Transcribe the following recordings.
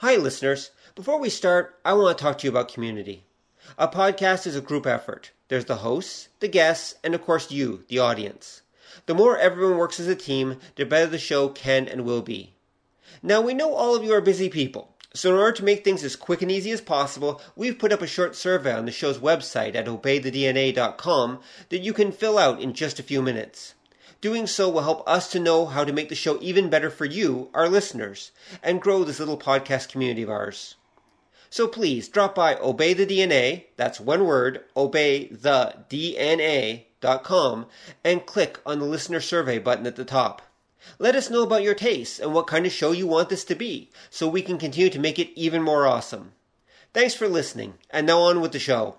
Hi, listeners. Before we start, I want to talk to you about community. A podcast is a group effort. There's the hosts, the guests, and of course you, the audience. The more everyone works as a team, the better the show can and will be. Now, we know all of you are busy people, so in order to make things as quick and easy as possible, we've put up a short survey on the show's website at obeythedna.com that you can fill out in just a few minutes. Doing so will help us to know how to make the show even better for you, our listeners, and grow this little podcast community of ours. So please drop by Obey the DNA, that's one word, obey the DNA.com, and click on the listener survey button at the top. Let us know about your tastes and what kind of show you want this to be, so we can continue to make it even more awesome. Thanks for listening, and now on with the show.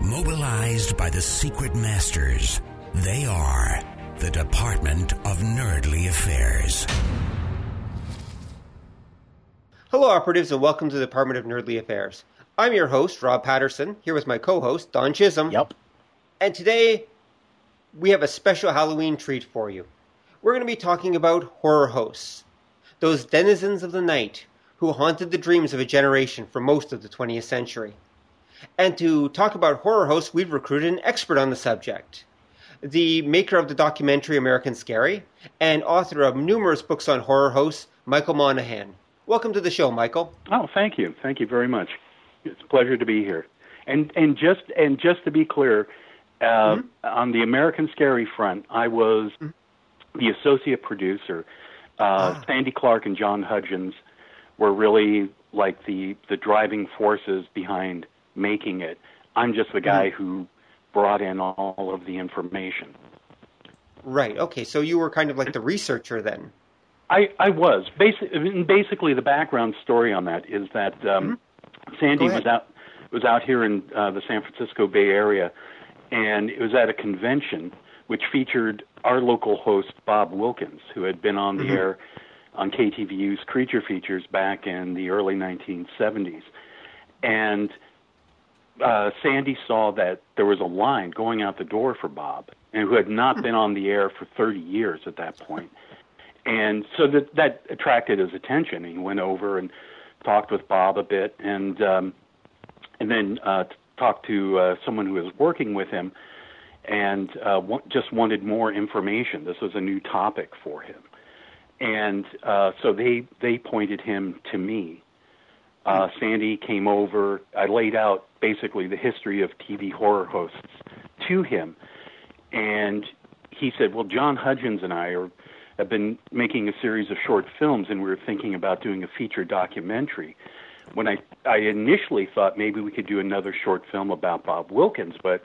Mobilized by the secret masters, they are the Department of Nerdly Affairs. Hello, operatives, and welcome to the Department of Nerdly Affairs. I'm your host, Rob Patterson, here with my co host, Don Chisholm. Yep. And today, we have a special Halloween treat for you. We're going to be talking about horror hosts, those denizens of the night who haunted the dreams of a generation for most of the 20th century. And to talk about horror hosts, we've recruited an expert on the subject. The maker of the documentary American Scary and author of numerous books on horror hosts, Michael Monahan. Welcome to the show, Michael. Oh, thank you. Thank you very much. It's a pleasure to be here. And and just and just to be clear, uh, mm-hmm. on the American Scary front, I was mm-hmm. the associate producer. Uh, ah. Sandy Clark and John Hudgens were really like the the driving forces behind making it. I'm just the guy mm-hmm. who brought in all of the information. Right. Okay. So you were kind of like the researcher then. I, I was. Basically, basically, the background story on that is that um, mm-hmm. Sandy was out was out here in uh, the San Francisco Bay Area, and it was at a convention which featured our local host Bob Wilkins, who had been on the mm-hmm. air on KTVU's Creature Features back in the early 1970s, and uh, Sandy saw that there was a line going out the door for Bob, and who had not hmm. been on the air for 30 years at that point. And so that that attracted his attention. He went over and talked with Bob a bit, and um, and then uh, talked to uh, someone who was working with him, and uh, w- just wanted more information. This was a new topic for him, and uh, so they they pointed him to me. Uh, Sandy came over. I laid out basically the history of TV horror hosts to him, and he said, "Well, John Hudgens and I are." have been making a series of short films, and we were thinking about doing a feature documentary. When I I initially thought maybe we could do another short film about Bob Wilkins, but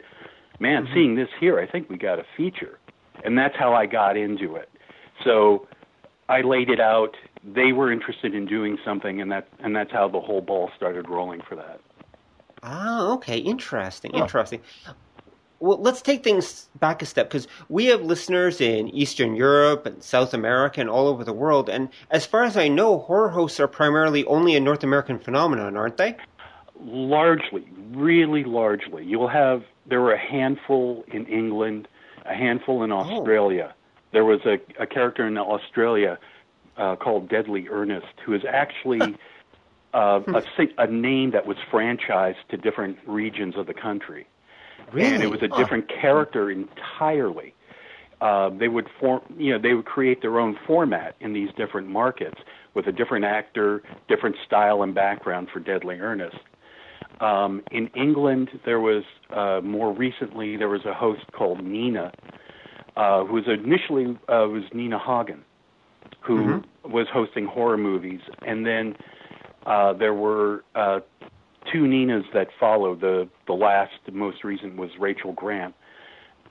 man, mm-hmm. seeing this here, I think we got a feature, and that's how I got into it. So I laid it out. They were interested in doing something, and that and that's how the whole ball started rolling for that. Ah, okay, interesting, interesting well, let's take things back a step because we have listeners in Eastern Europe and South America and all over the world. And as far as I know, horror hosts are primarily only a North American phenomenon, aren't they? Largely, really largely. You'll have, there were a handful in England, a handful in oh. Australia. Oh. There was a, a character in Australia uh, called Deadly Earnest who is actually. Uh, a, a name that was franchised to different regions of the country. Really? And it was a different oh. character entirely. Uh, they would form, you know, they would create their own format in these different markets with a different actor, different style and background for Deadly Earnest. Um, in England, there was uh, more recently there was a host called Nina, uh, who was initially uh, was Nina Hagen, who mm-hmm. was hosting horror movies, and then uh, there were uh, two Ninas that followed. The the last, the most recent was Rachel Grant.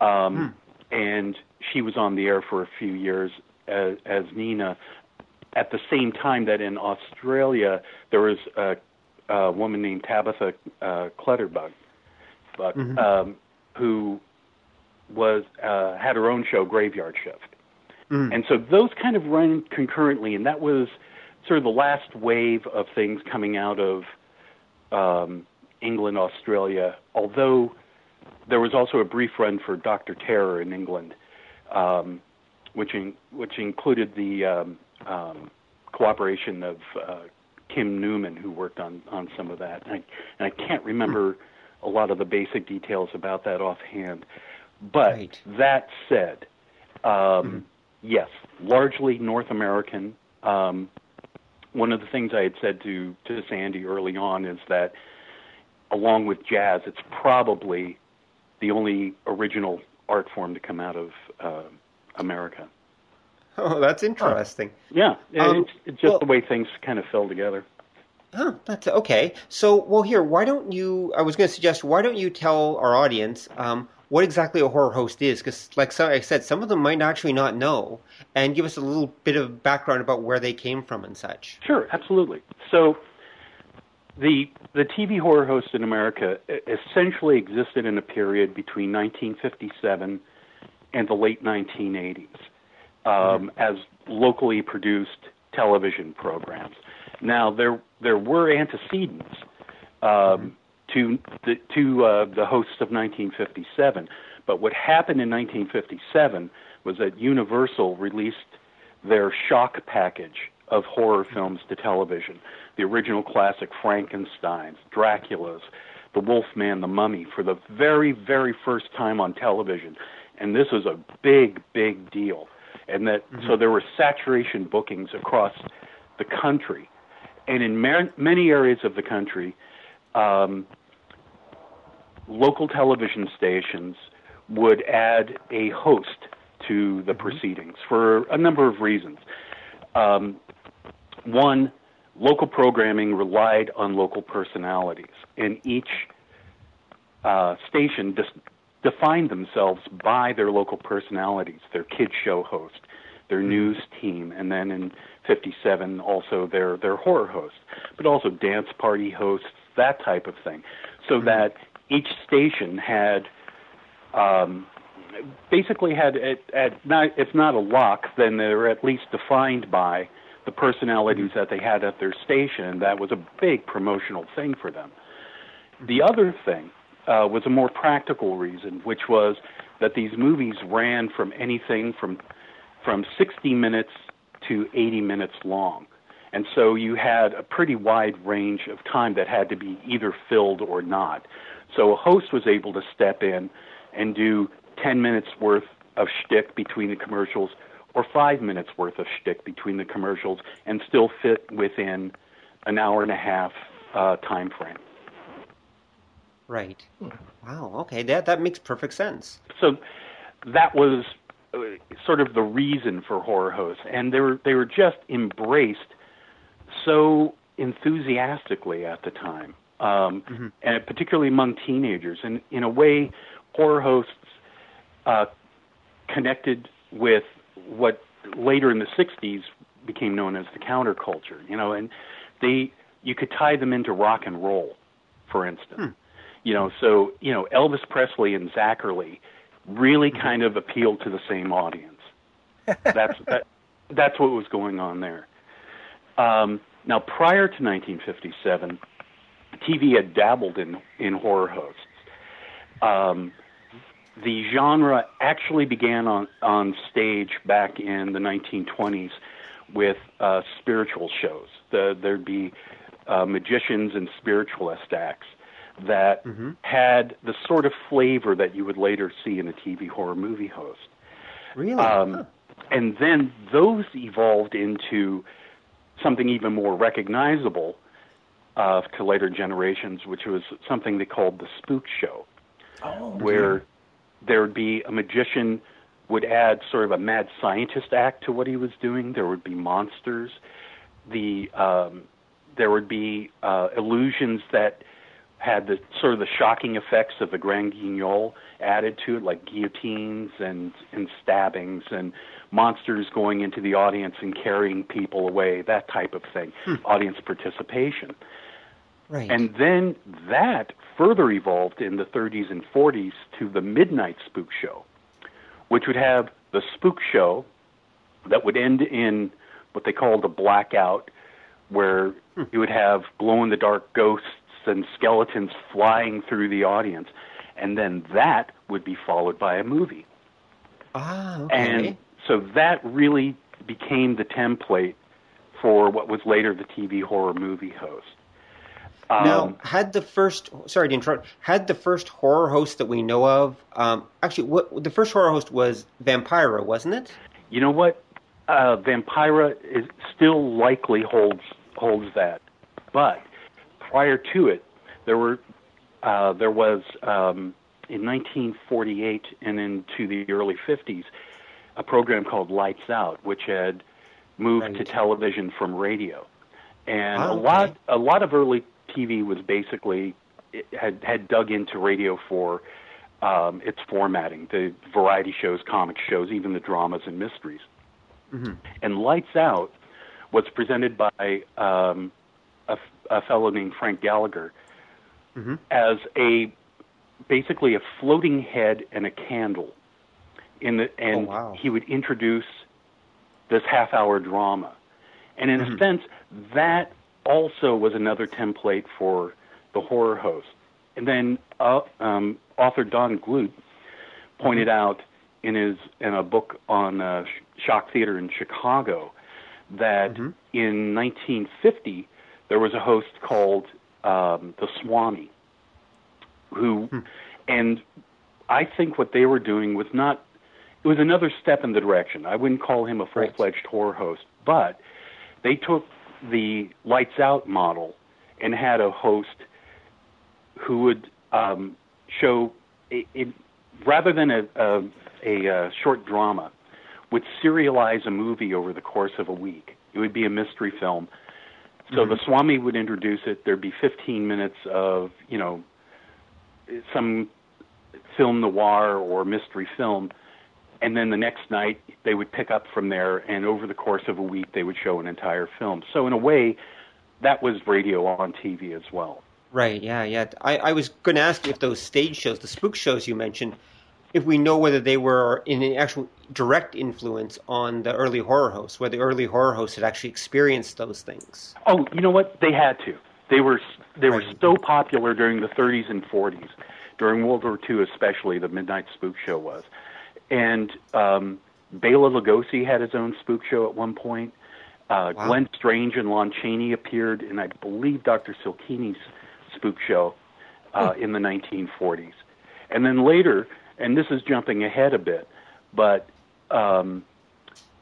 Um, and she was on the air for a few years as, as Nina. At the same time that in Australia there was a, a woman named Tabitha uh, Clutterbug, but mm-hmm. um, who was uh, had her own show, Graveyard Shift, mm. and so those kind of run concurrently, and that was sort of the last wave of things coming out of um, England, Australia. Although there was also a brief run for Doctor Terror in England, um, which in, which included the um, um, cooperation of uh, Kim Newman, who worked on on some of that. And I, and I can't remember a lot of the basic details about that offhand. But right. that said, um, mm-hmm. yes, largely North American. Um, one of the things I had said to to Sandy early on is that, along with jazz, it's probably the only original art form to come out of uh, America. Oh, that's interesting. Yeah, um, it's, it's, just well, the way things kind of fell together. Huh, that's okay. So, well, here, why don't you? I was going to suggest, why don't you tell our audience um, what exactly a horror host is? Because, like I said, some of them might actually not know, and give us a little bit of background about where they came from and such. Sure, absolutely. So, the the TV horror host in America essentially existed in a period between 1957 and the late 1980s um, mm-hmm. as locally produced television programs. Now there there were antecedents um, to the to uh, the hosts of 1957, but what happened in 1957 was that Universal released their shock package of horror films to television. The original classic Frankenstein's, Dracula's, The Wolfman, The Mummy for the very, very first time on television. And this was a big, big deal. And that mm-hmm. so there were saturation bookings across the country. And in ma- many areas of the country, um, local television stations would add a host to the mm-hmm. proceedings for a number of reasons. Um, one, local programming relied on local personalities, and each uh, station just defined themselves by their local personalities, their kids show host, their mm-hmm. news team, and then in 57 also their their horror host, but also dance party hosts, that type of thing, so mm-hmm. that each station had um, basically had at, at not if not a lock, then they were at least defined by the personalities that they had at their station. and That was a big promotional thing for them. The other thing uh, was a more practical reason, which was that these movies ran from anything from from 60 minutes to 80 minutes long. And so you had a pretty wide range of time that had to be either filled or not. So a host was able to step in and do 10 minutes worth of shtick between the commercials or five minutes worth of shtick between the commercials and still fit within an hour and a half uh, time frame. Right. Wow. Okay. That that makes perfect sense. So that was uh, sort of the reason for horror hosts, and they were they were just embraced so enthusiastically at the time, um, mm-hmm. and particularly among teenagers. And in a way, horror hosts uh, connected with what later in the 60s became known as the counterculture, you know, and they you could tie them into rock and roll, for instance. Hmm. You know, so, you know, Elvis Presley and Zacherle really hmm. kind of appealed to the same audience. That's that, that's what was going on there. Um, now, prior to 1957, TV had dabbled in in horror hosts. Um, the genre actually began on, on stage back in the 1920s with uh, spiritual shows. The, there'd be uh, magicians and spiritualist acts that mm-hmm. had the sort of flavor that you would later see in a TV horror movie host. Really? Um, huh. And then those evolved into something even more recognizable uh, to later generations, which was something they called the spook show, oh, where there would be a magician would add sort of a mad scientist act to what he was doing. There would be monsters. The um, there would be uh, illusions that had the sort of the shocking effects of the Grand Guignol added to it, like guillotines and and stabbings and monsters going into the audience and carrying people away, that type of thing, hmm. audience participation. Right. And then that further evolved in the 30s and 40s to the Midnight Spook Show, which would have the spook show that would end in what they called a blackout, where hmm. you would have glow in the dark ghosts and skeletons flying through the audience. And then that would be followed by a movie. Ah, okay. And so that really became the template for what was later the TV horror movie host. Um, now, had the first sorry to interrupt, had the first horror host that we know of, um, actually, what the first horror host was Vampira, wasn't it? You know what? Uh, Vampira is still likely holds holds that, but prior to it, there were uh, there was um, in 1948 and into the early 50s a program called Lights Out, which had moved right. to television from radio, and oh, a lot a lot of early TV was basically had had dug into radio for um, its formatting, the variety shows, comic shows, even the dramas and mysteries. Mm-hmm. And Lights Out was presented by um, a, a fellow named Frank Gallagher mm-hmm. as a basically a floating head and a candle. In the and oh, wow. he would introduce this half hour drama. And in mm-hmm. a sense, that also was another template for the horror host. And then uh, um, author Don Glut pointed mm-hmm. out in his in a book on uh, shock theater in Chicago that mm-hmm. in 1950 there was a host called um, the Swami, who, hmm. and I think what they were doing was not. It was another step in the direction. I wouldn't call him a full-fledged right. horror host, but they took the lights out model and had a host who would um, show it, it, rather than a, a, a, a short drama would serialize a movie over the course of a week. It would be a mystery film. So mm-hmm. the Swami would introduce it. There'd be 15 minutes of you know some film noir or mystery film, and then the next night they would pick up from there, and over the course of a week they would show an entire film. So in a way, that was radio on TV as well. Right. Yeah. Yeah. I, I was going to ask you if those stage shows, the spook shows you mentioned, if we know whether they were in an actual direct influence on the early horror hosts, whether the early horror hosts had actually experienced those things. Oh, you know what? They had to. They were they right. were so popular during the 30s and 40s, during World War II especially. The Midnight Spook Show was, and um, Bela Lugosi had his own spook show at one point. Uh, wow. Glenn Strange and Lon Chaney appeared in, I believe, Dr. Silkini's spook show uh, hmm. in the 1940s. And then later, and this is jumping ahead a bit, but um,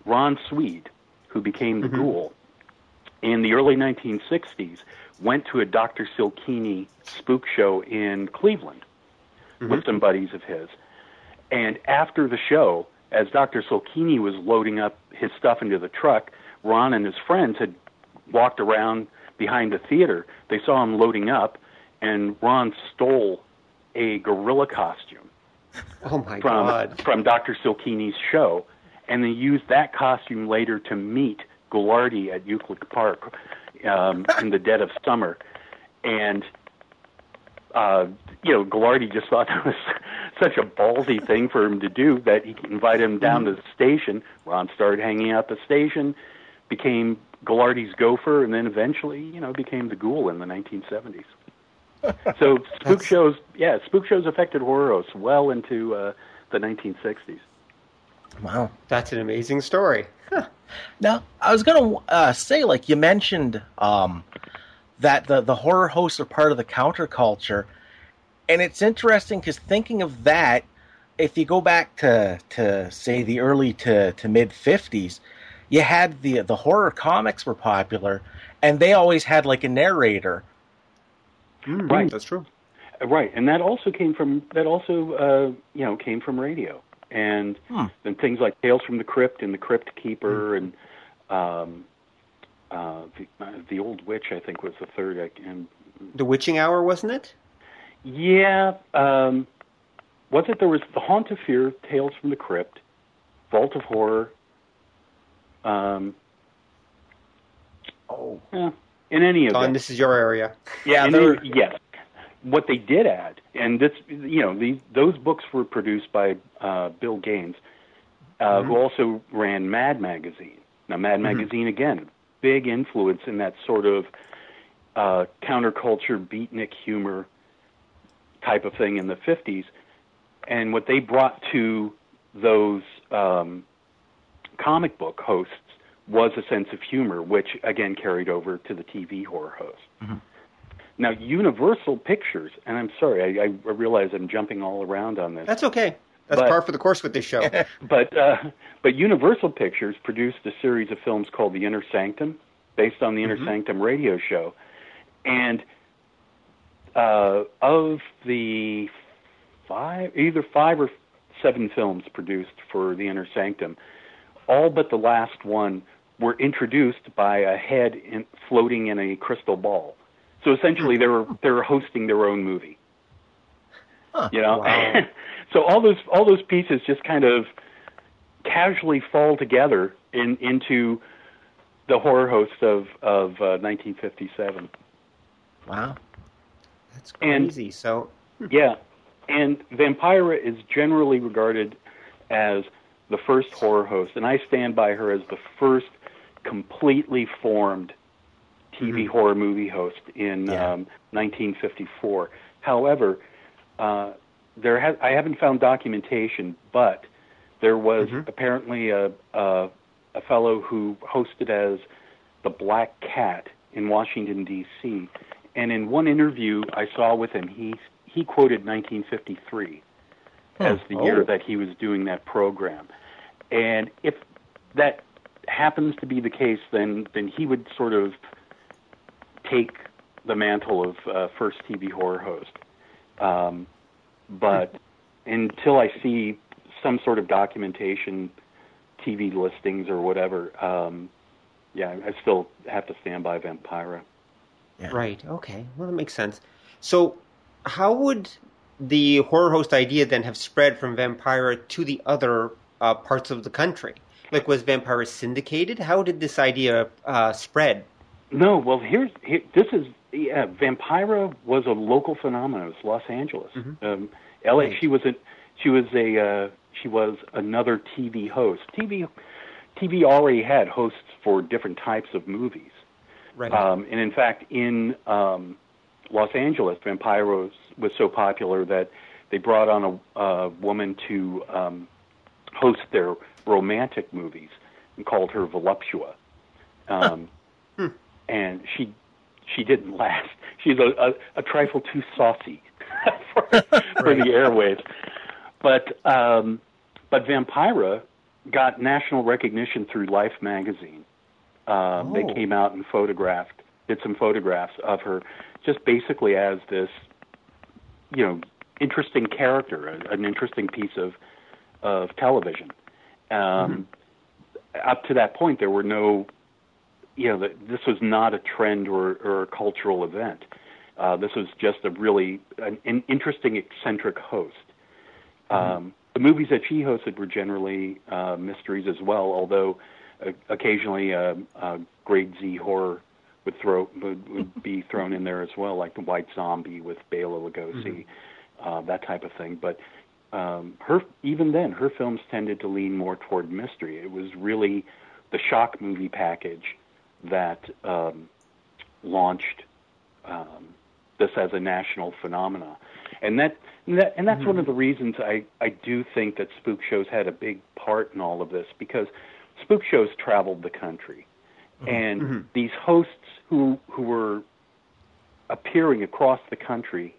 Ron Sweed, who became the mm-hmm. Ghoul, in the early 1960s, went to a Dr. Silkini spook show in Cleveland mm-hmm. with some buddies of his. And after the show, as Dr. Silkini was loading up his stuff into the truck, Ron and his friends had walked around behind the theater. They saw him loading up, and Ron stole a gorilla costume. Oh my from, God! From Dr. Silkini's show, and they used that costume later to meet Ghoulardi at Euclid Park um, in the dead of summer, and uh, you know, Ghoulardi just thought that was such a ballsy thing for him to do that he invited him down mm-hmm. to the station. Ron started hanging out at the station, became Ghoulardi's gopher, and then eventually, you know, became the ghoul in the 1970s. So spook shows, yeah, spook shows affected horror well into uh, the 1960s. Wow, that's an amazing story. Huh. Now, I was going to uh, say, like you mentioned, um, that the the horror hosts are part of the counterculture, and it's interesting because thinking of that, if you go back to to say the early to, to mid 50s, you had the the horror comics were popular, and they always had like a narrator Mm, right, that's true. Uh, right, and that also came from that also uh, you know came from radio, and hmm. then things like Tales from the Crypt and the Crypt Keeper hmm. and um, uh, the uh, the Old Witch I think was the third. And the Witching Hour wasn't it? Yeah. Um, was it there was the Haunt of Fear, Tales from the Crypt, Vault of Horror. Um, Oh, yeah, in any event, Don, this is your area. yeah. any- yes. What they did add, and this, you know, these those books were produced by uh, Bill Gaines, uh, who also ran Mad Magazine. Now, Mad Magazine again, big influence in that sort of uh, counterculture, beatnik humor type of thing in the '50s, and what they brought to those um, comic book hosts was a sense of humor, which again carried over to the TV horror host. Now, Universal Pictures, and I'm sorry, I, I realize I'm jumping all around on this, That's okay. That's But- par for the course with this show. but uh, but Universal Pictures produced a series of films called The Inner Sanctum, based on the Inner Sanctum radio show, and uh, of the five, either five or seven films produced for The Inner Sanctum, all but the last one were introduced by a head in, floating in a crystal ball. So essentially, they were they were hosting their own movie. You know, Wow. so all those all those pieces just kind of casually fall together in into the horror host of of uh, 1957. wow. That's And- crazy. so, Yeah, and Vampira is generally regarded as the first horror host, and I stand by her as the first completely formed TV horror movie host in Yeah. um, 1954. However, uh, there has I haven't found documentation, but there was apparently a, a a fellow who hosted as the Black Cat in Washington D.C. And in one interview I saw with him, he he quoted 1953 as the year Oh. that he was doing that program. And if that happens to be the case, then then he would sort of take the mantle of uh, first TV horror host. Um, but until I see some sort of documentation, TV listings or whatever, um, yeah, I still have to stand by Vampira. Yeah. right. Okay. Well, that makes sense. So, how would the horror host idea then have spread from Vampira to the other uh, parts of the country? Like, was Vampira syndicated? How did this idea uh, spread? No, well, here's here, this is yeah. Vampira was a local phenomenon. It was Los Angeles. Um, L.A. She was a she was a uh, she was another TV host. TV TV already had hosts for different types of movies. Right. Um, and in fact, in um, Los Angeles, Vampira was, was so popular that they brought on a, a woman to um, host their romantic movies and called her Voluptua. Um, And she she didn't last. She's a, a, a trifle too saucy for, for the airwaves. But um, but Vampira got national recognition through Life magazine. Um, They Oh. came out and photographed, did some photographs of her, just basically as this, you know, interesting character, an interesting piece of of television. Um, Up to that point, there were no, you know, this was not a trend or, or a cultural event. Uh, this was just a really an, an interesting, eccentric host. Um, the movies that she hosted were generally uh, mysteries as well, although uh, occasionally uh, uh, grade Z horror would throw would, would be thrown in there as well, like the White Zombie with Bela Lugosi, uh, that type of thing. But um, her even then, her films tended to lean more toward mystery. It was really the shock movie package that um, launched um, this as a national phenomena, and that and, that, and that's one of the reasons I I do think that spook shows had a big part in all of this because spook shows traveled the country, and these hosts who who were appearing across the country,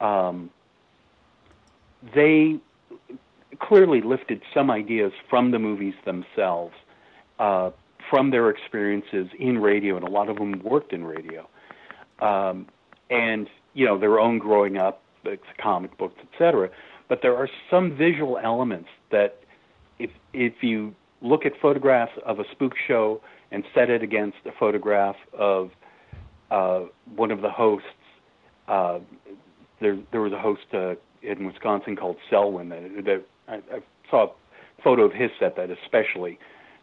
um, they clearly lifted some ideas from the movies themselves, uh, from their experiences in radio, and a lot of them worked in radio, um, and you know their own growing up, comic books, etc. But there are some visual elements that, if if you look at photographs of a spook show and set it against a photograph of uh, one of the hosts, uh, there there was a host uh, in Wisconsin called Selwyn that that I, I saw a photo of his set that especially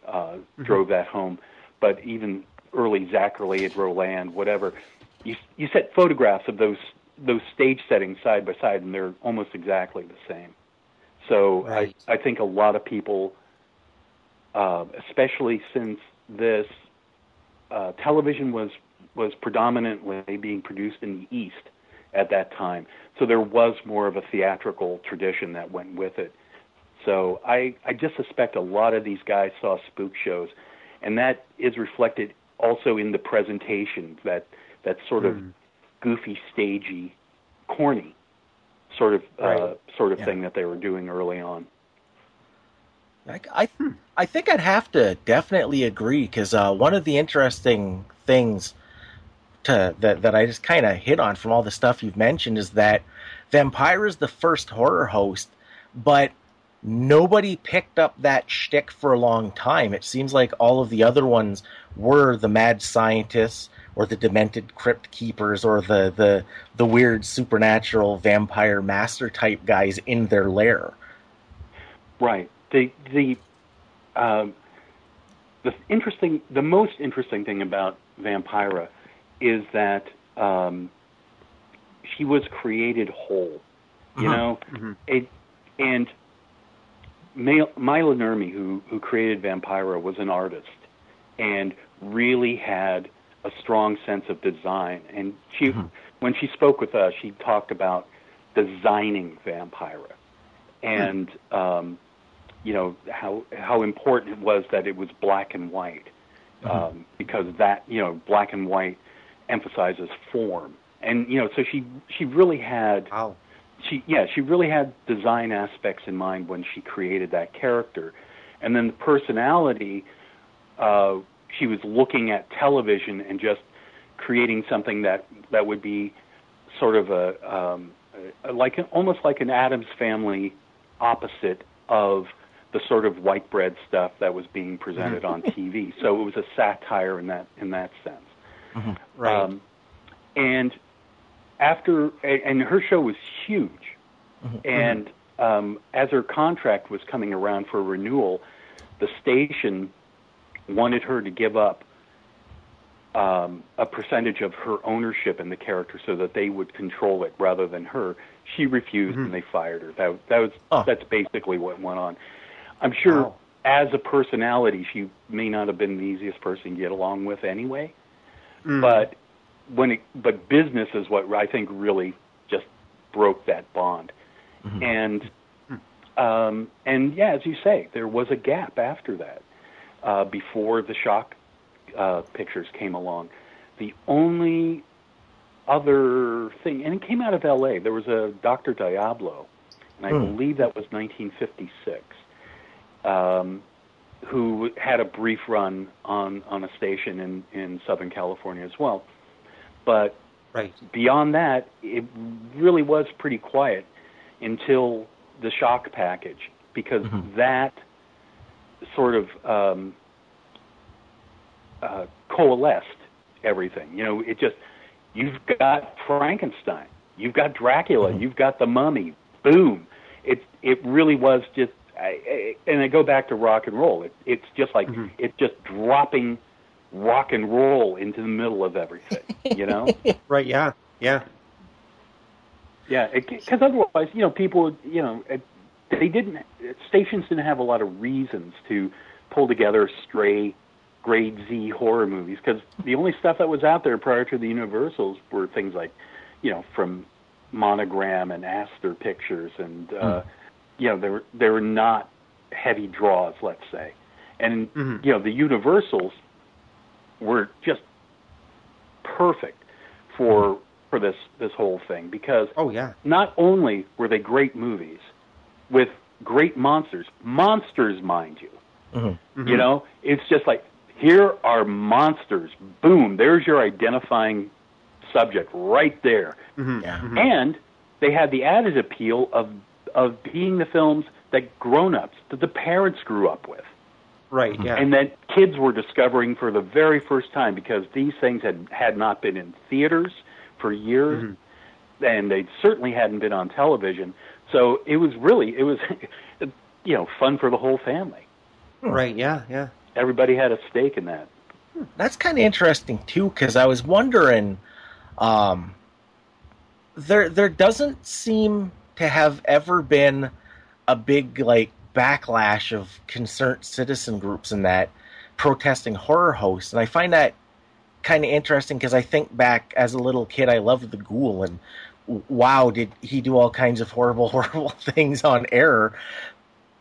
uh, mm-hmm. drove that home. But even early Zacherle at Roland, whatever, you you set photographs of those those stage settings side by side, and they're almost exactly the same. So right. I I think a lot of people, uh, especially since this uh, television was was predominantly being produced in the East at that time. So there was more of a theatrical tradition that went with it. So I, I just suspect a lot of these guys saw spook shows, and that is reflected also in the presentation that that sort of mm. goofy, stagey, corny sort of uh, right. uh, sort of yeah. thing that they were doing early on. I, I, I think I'd have to definitely agree because uh, one of the interesting things to that that I just kind of hit on from all the stuff you've mentioned is that Vampira is the first horror host, but nobody picked up that shtick for a long time. It seems like all of the other ones were the mad scientists or the demented crypt keepers or the the the weird supernatural vampire master type guys in their lair. Right. The the um, the interesting the most interesting thing about Vampira is that um, she was created whole. You uh-huh. know, mm-hmm. it, and Maila Nurmi, who who created Vampira, was an artist and really had a strong sense of design. And she, mm-hmm. when she spoke with us, she talked about designing Vampira, and mm-hmm. um, you know how how important it was that it was black and white, mm-hmm. um, because that you know black and white emphasizes form. And you know, so she she really had wow. she yeah she really had design aspects in mind when she created that character, and then the personality. Uh, she was looking at television and just creating something that that would be sort of a, um, like almost like an Addams family opposite of the sort of white bread stuff that was being presented on TV. So it was a satire in that in that sense. Mm-hmm. Right. Um, and after, and her show was huge. Mm-hmm. And um, as her contract was coming around for renewal, the station wanted her to give up um, a percentage of her ownership in the character so that they would control it rather than her. She refused, mm-hmm. and they fired her. That that was oh. that's basically what went on. I'm sure, wow. as a personality, she may not have been the easiest person to get along with anyway. Mm. But when it, but business is what I think really just broke that bond. Mm-hmm. And um, and yeah, as you say, there was a gap after that, uh, before the shock uh, pictures came along. The only other thing, and it came out of L.A. There was a Doctor Diablo, and I mm. believe that was 1956. Um, who had a brief run on on a station in in Southern California as well. But right. beyond that, it really was pretty quiet until the shock package because mm-hmm. that sort of um, uh, coalesced everything. You know, it just you've got Frankenstein, you've got Dracula, mm-hmm. you've got the Mummy. Boom! It it really was just I, and I go back to rock and roll. It, it's just like mm-hmm. it's just dropping rock and roll into the middle of everything. You know? right? Yeah. Yeah. Yeah. Because otherwise, you know, people, you know, they didn't. Stations didn't have a lot of reasons to pull together stray grade Z horror movies because the only stuff that was out there prior to the Universals were things like, you know, from Monogram and Astor Pictures and. Uh, mm you know, they were they were not heavy draws, let's say, and mm-hmm. you know the Universals were just perfect for for this this whole thing because oh yeah, not only were they great movies with great monsters, monsters, mind you, mm-hmm. Mm-hmm. you know, it's just like here are monsters. Boom, there's your identifying subject right there, mm-hmm. yeah. Mm-hmm. and they had the added appeal of of being the films that grown-ups, that the parents grew up with. Right, yeah. And that kids were discovering for the very first time because these things had had not been in theaters for years. Mm-hmm. and they certainly hadn't been on television. So it was really it was you know fun for the whole family. Right. Yeah. Yeah. Everybody had a stake in that. That's kind of interesting too, because I was wondering. Um, there, there doesn't seem to have ever been a big like backlash of concerned citizen groups in that protesting horror hosts, and I find that kind of interesting because I think back as a little kid, I loved the Ghoul, and wow, did he do all kinds of horrible, horrible things on air?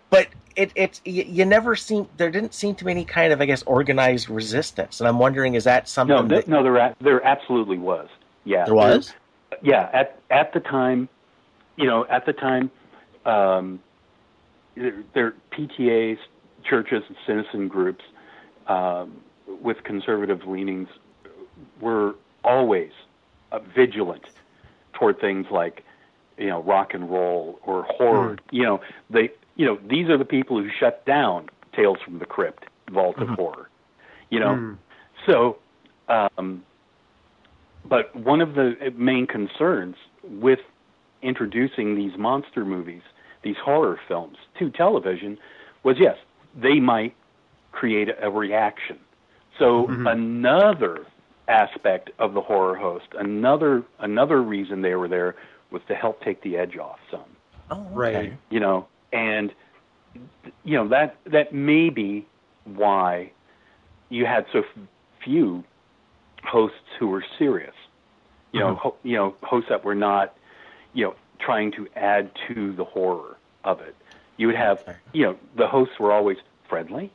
But it, it's you, never seem there didn't seem to be any kind of I guess organized resistance, and I'm wondering is that something? No, that, no, there there absolutely was. Yeah, there was. There, yeah, at at the time, you know, at the time, um, there, there PTAs, churches, and citizen groups um, with conservative leanings were always uh, vigilant toward things like you know rock and roll or horror. Mm. You know they you know these are the people who shut down Tales from the Crypt, Vault mm-hmm. of Horror. You know, mm. so. Um, but one of the main concerns with introducing these monster movies, these horror films to television, was yes, they might create a reaction. So mm-hmm. another aspect of the horror host. Another another reason they were there was to help take the edge off some. Oh, okay. right. You know, and you know that that may be why you had so few hosts who were serious. You know, mm-hmm. ho- you know, hosts that were not, you know, trying to add to the horror of it. You would have, you know, the hosts were always friendly.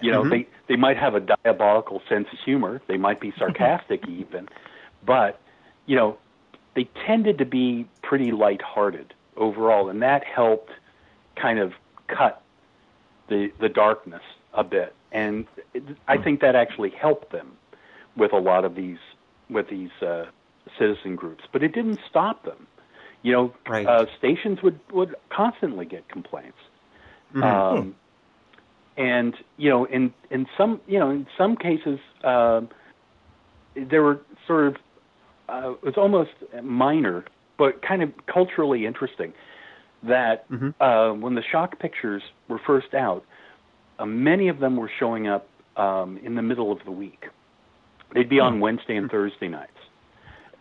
You know, mm-hmm. they they might have a diabolical sense of humor. They might be sarcastic even, but you know, they tended to be pretty lighthearted overall, and that helped kind of cut the the darkness a bit. And it, I think that actually helped them with a lot of these with these uh, citizen groups, but it didn't stop them. You know, right. uh, stations would would constantly get complaints. Mm-hmm. Um, and you know, in in some you know in some cases, uh, there were sort of uh, it was almost minor, but kind of culturally interesting. That mm-hmm. uh, when the shock pictures were first out, uh, many of them were showing up um, in the middle of the week. They'd be on mm-hmm. Wednesday and Thursday nights.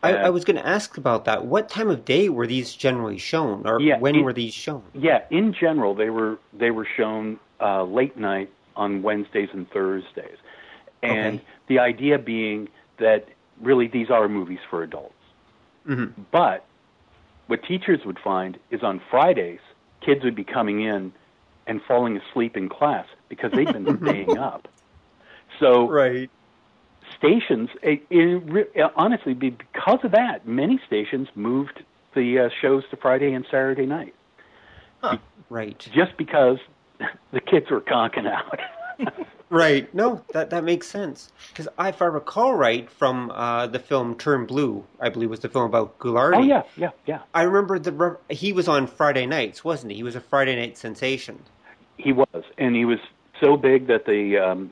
I, I, was going to ask about that. What time of day were these generally shown, or yeah, when in, were these shown? Yeah, in general, they were they were shown uh, late night on Wednesdays and Thursdays. And okay. the idea being that really these are movies for adults. Mm-hmm. But what teachers would find is on Fridays, kids would be coming in and falling asleep in class because they've been staying up. So right. Stations, it, it, honestly, because of that, many stations moved the uh, shows to Friday and Saturday night. Huh. Right. Just because the kids were conking out. right. No, that that makes sense. Because if I recall right from uh, the film Turn Blue, I believe was the film about Ghoulardi. Oh yeah, yeah, yeah. I remember the he was on Friday nights, wasn't he? He was a Friday night sensation. He was, and he was so big that the um,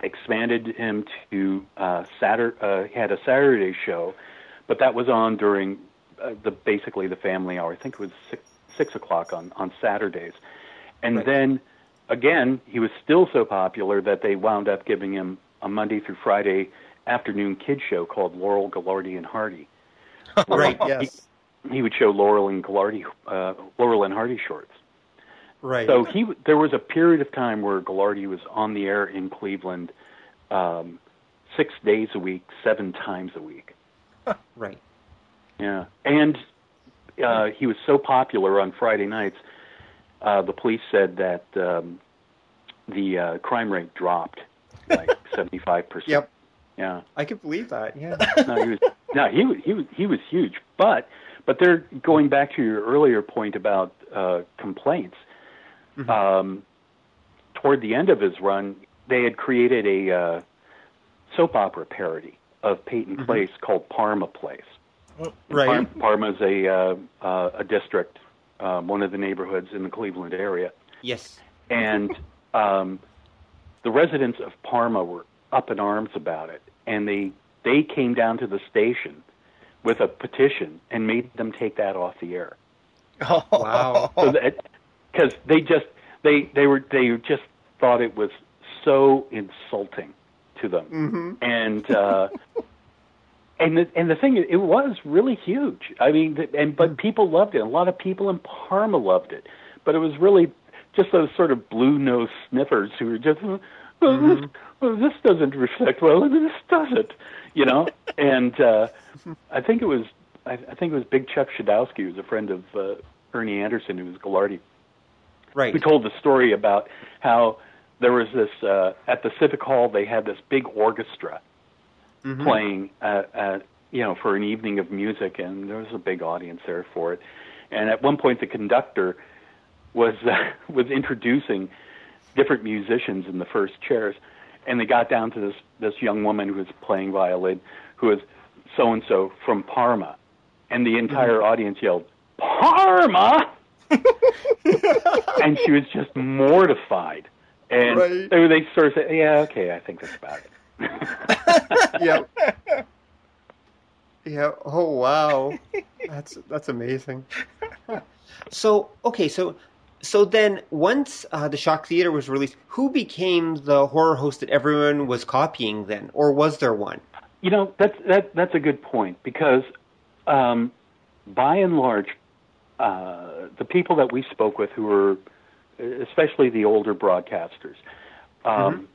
expanded him to uh, Saturday. Uh, he had a Saturday show, but that was on during uh, the basically the family hour. I think it was six, six o'clock on on Saturdays and right. then again, he was still so popular that they wound up giving him a Monday through Friday afternoon kid show called Laurel, Ghoulardi and Hardy. right. Yes. He, he, would show Laurel and Ghoulardi, uh, Laurel and Hardy shorts. Right. So he there was a period of time where Ghoulardi was on the air in Cleveland, um, six days a week, seven times a week. right. Yeah, and uh, he was so popular on Friday nights uh, the police said that um, the uh, crime rate dropped like seventy five percent. Yep. Yeah. I can believe that. Yeah. no, he was no, he was he was he was huge. But but they're going back to your earlier point about uh, complaints. Mm-hmm. Um, toward the end of his run, they had created a uh, soap opera parody of Peyton mm-hmm. Place called Parma Place. Right. Parma is a uh, uh, a district um, one of the neighborhoods in the Cleveland area. Yes. And um, the residents of Parma were up in arms about it, and they they came down to the station with a petition and made them take that off the air. Oh, Wow. So because they just they they were they just thought it was so insulting to them, Mm-hmm. and uh, and the and the thing is, it was really huge. I mean, and but people loved it. A lot of people in Parma loved it, but it was really just those sort of blue nosed sniffers who were just. "Oh, Mm-hmm. this, well, this doesn't reflect well, and this doesn't, you know. And uh, I think it was, I, I think it was Big Chuck Schodowski, who was a friend of uh, Ernie Anderson, who was Ghoulardi, Right. who told the story about how there was this uh, at the Civic Hall. They had this big orchestra playing, uh, uh, you know, for an evening of music, and there was a big audience there for it. And at one point, the conductor was uh, was introducing different musicians in the first chairs, and they got down to this this young woman who was playing violin, who was so and so from Parma, and the entire audience yelled Parma, and she was just mortified. And Right. they, they sort of said, "Yeah, okay, I think that's about it." yeah. Yeah. Oh wow. That's that's amazing. So okay, so so then once uh, the Shock Theater was released, who became the horror host that everyone was copying then, or was there one? You know, that's that that's a good point because, um, by and large, uh, the people that we spoke with, who were especially the older broadcasters, um,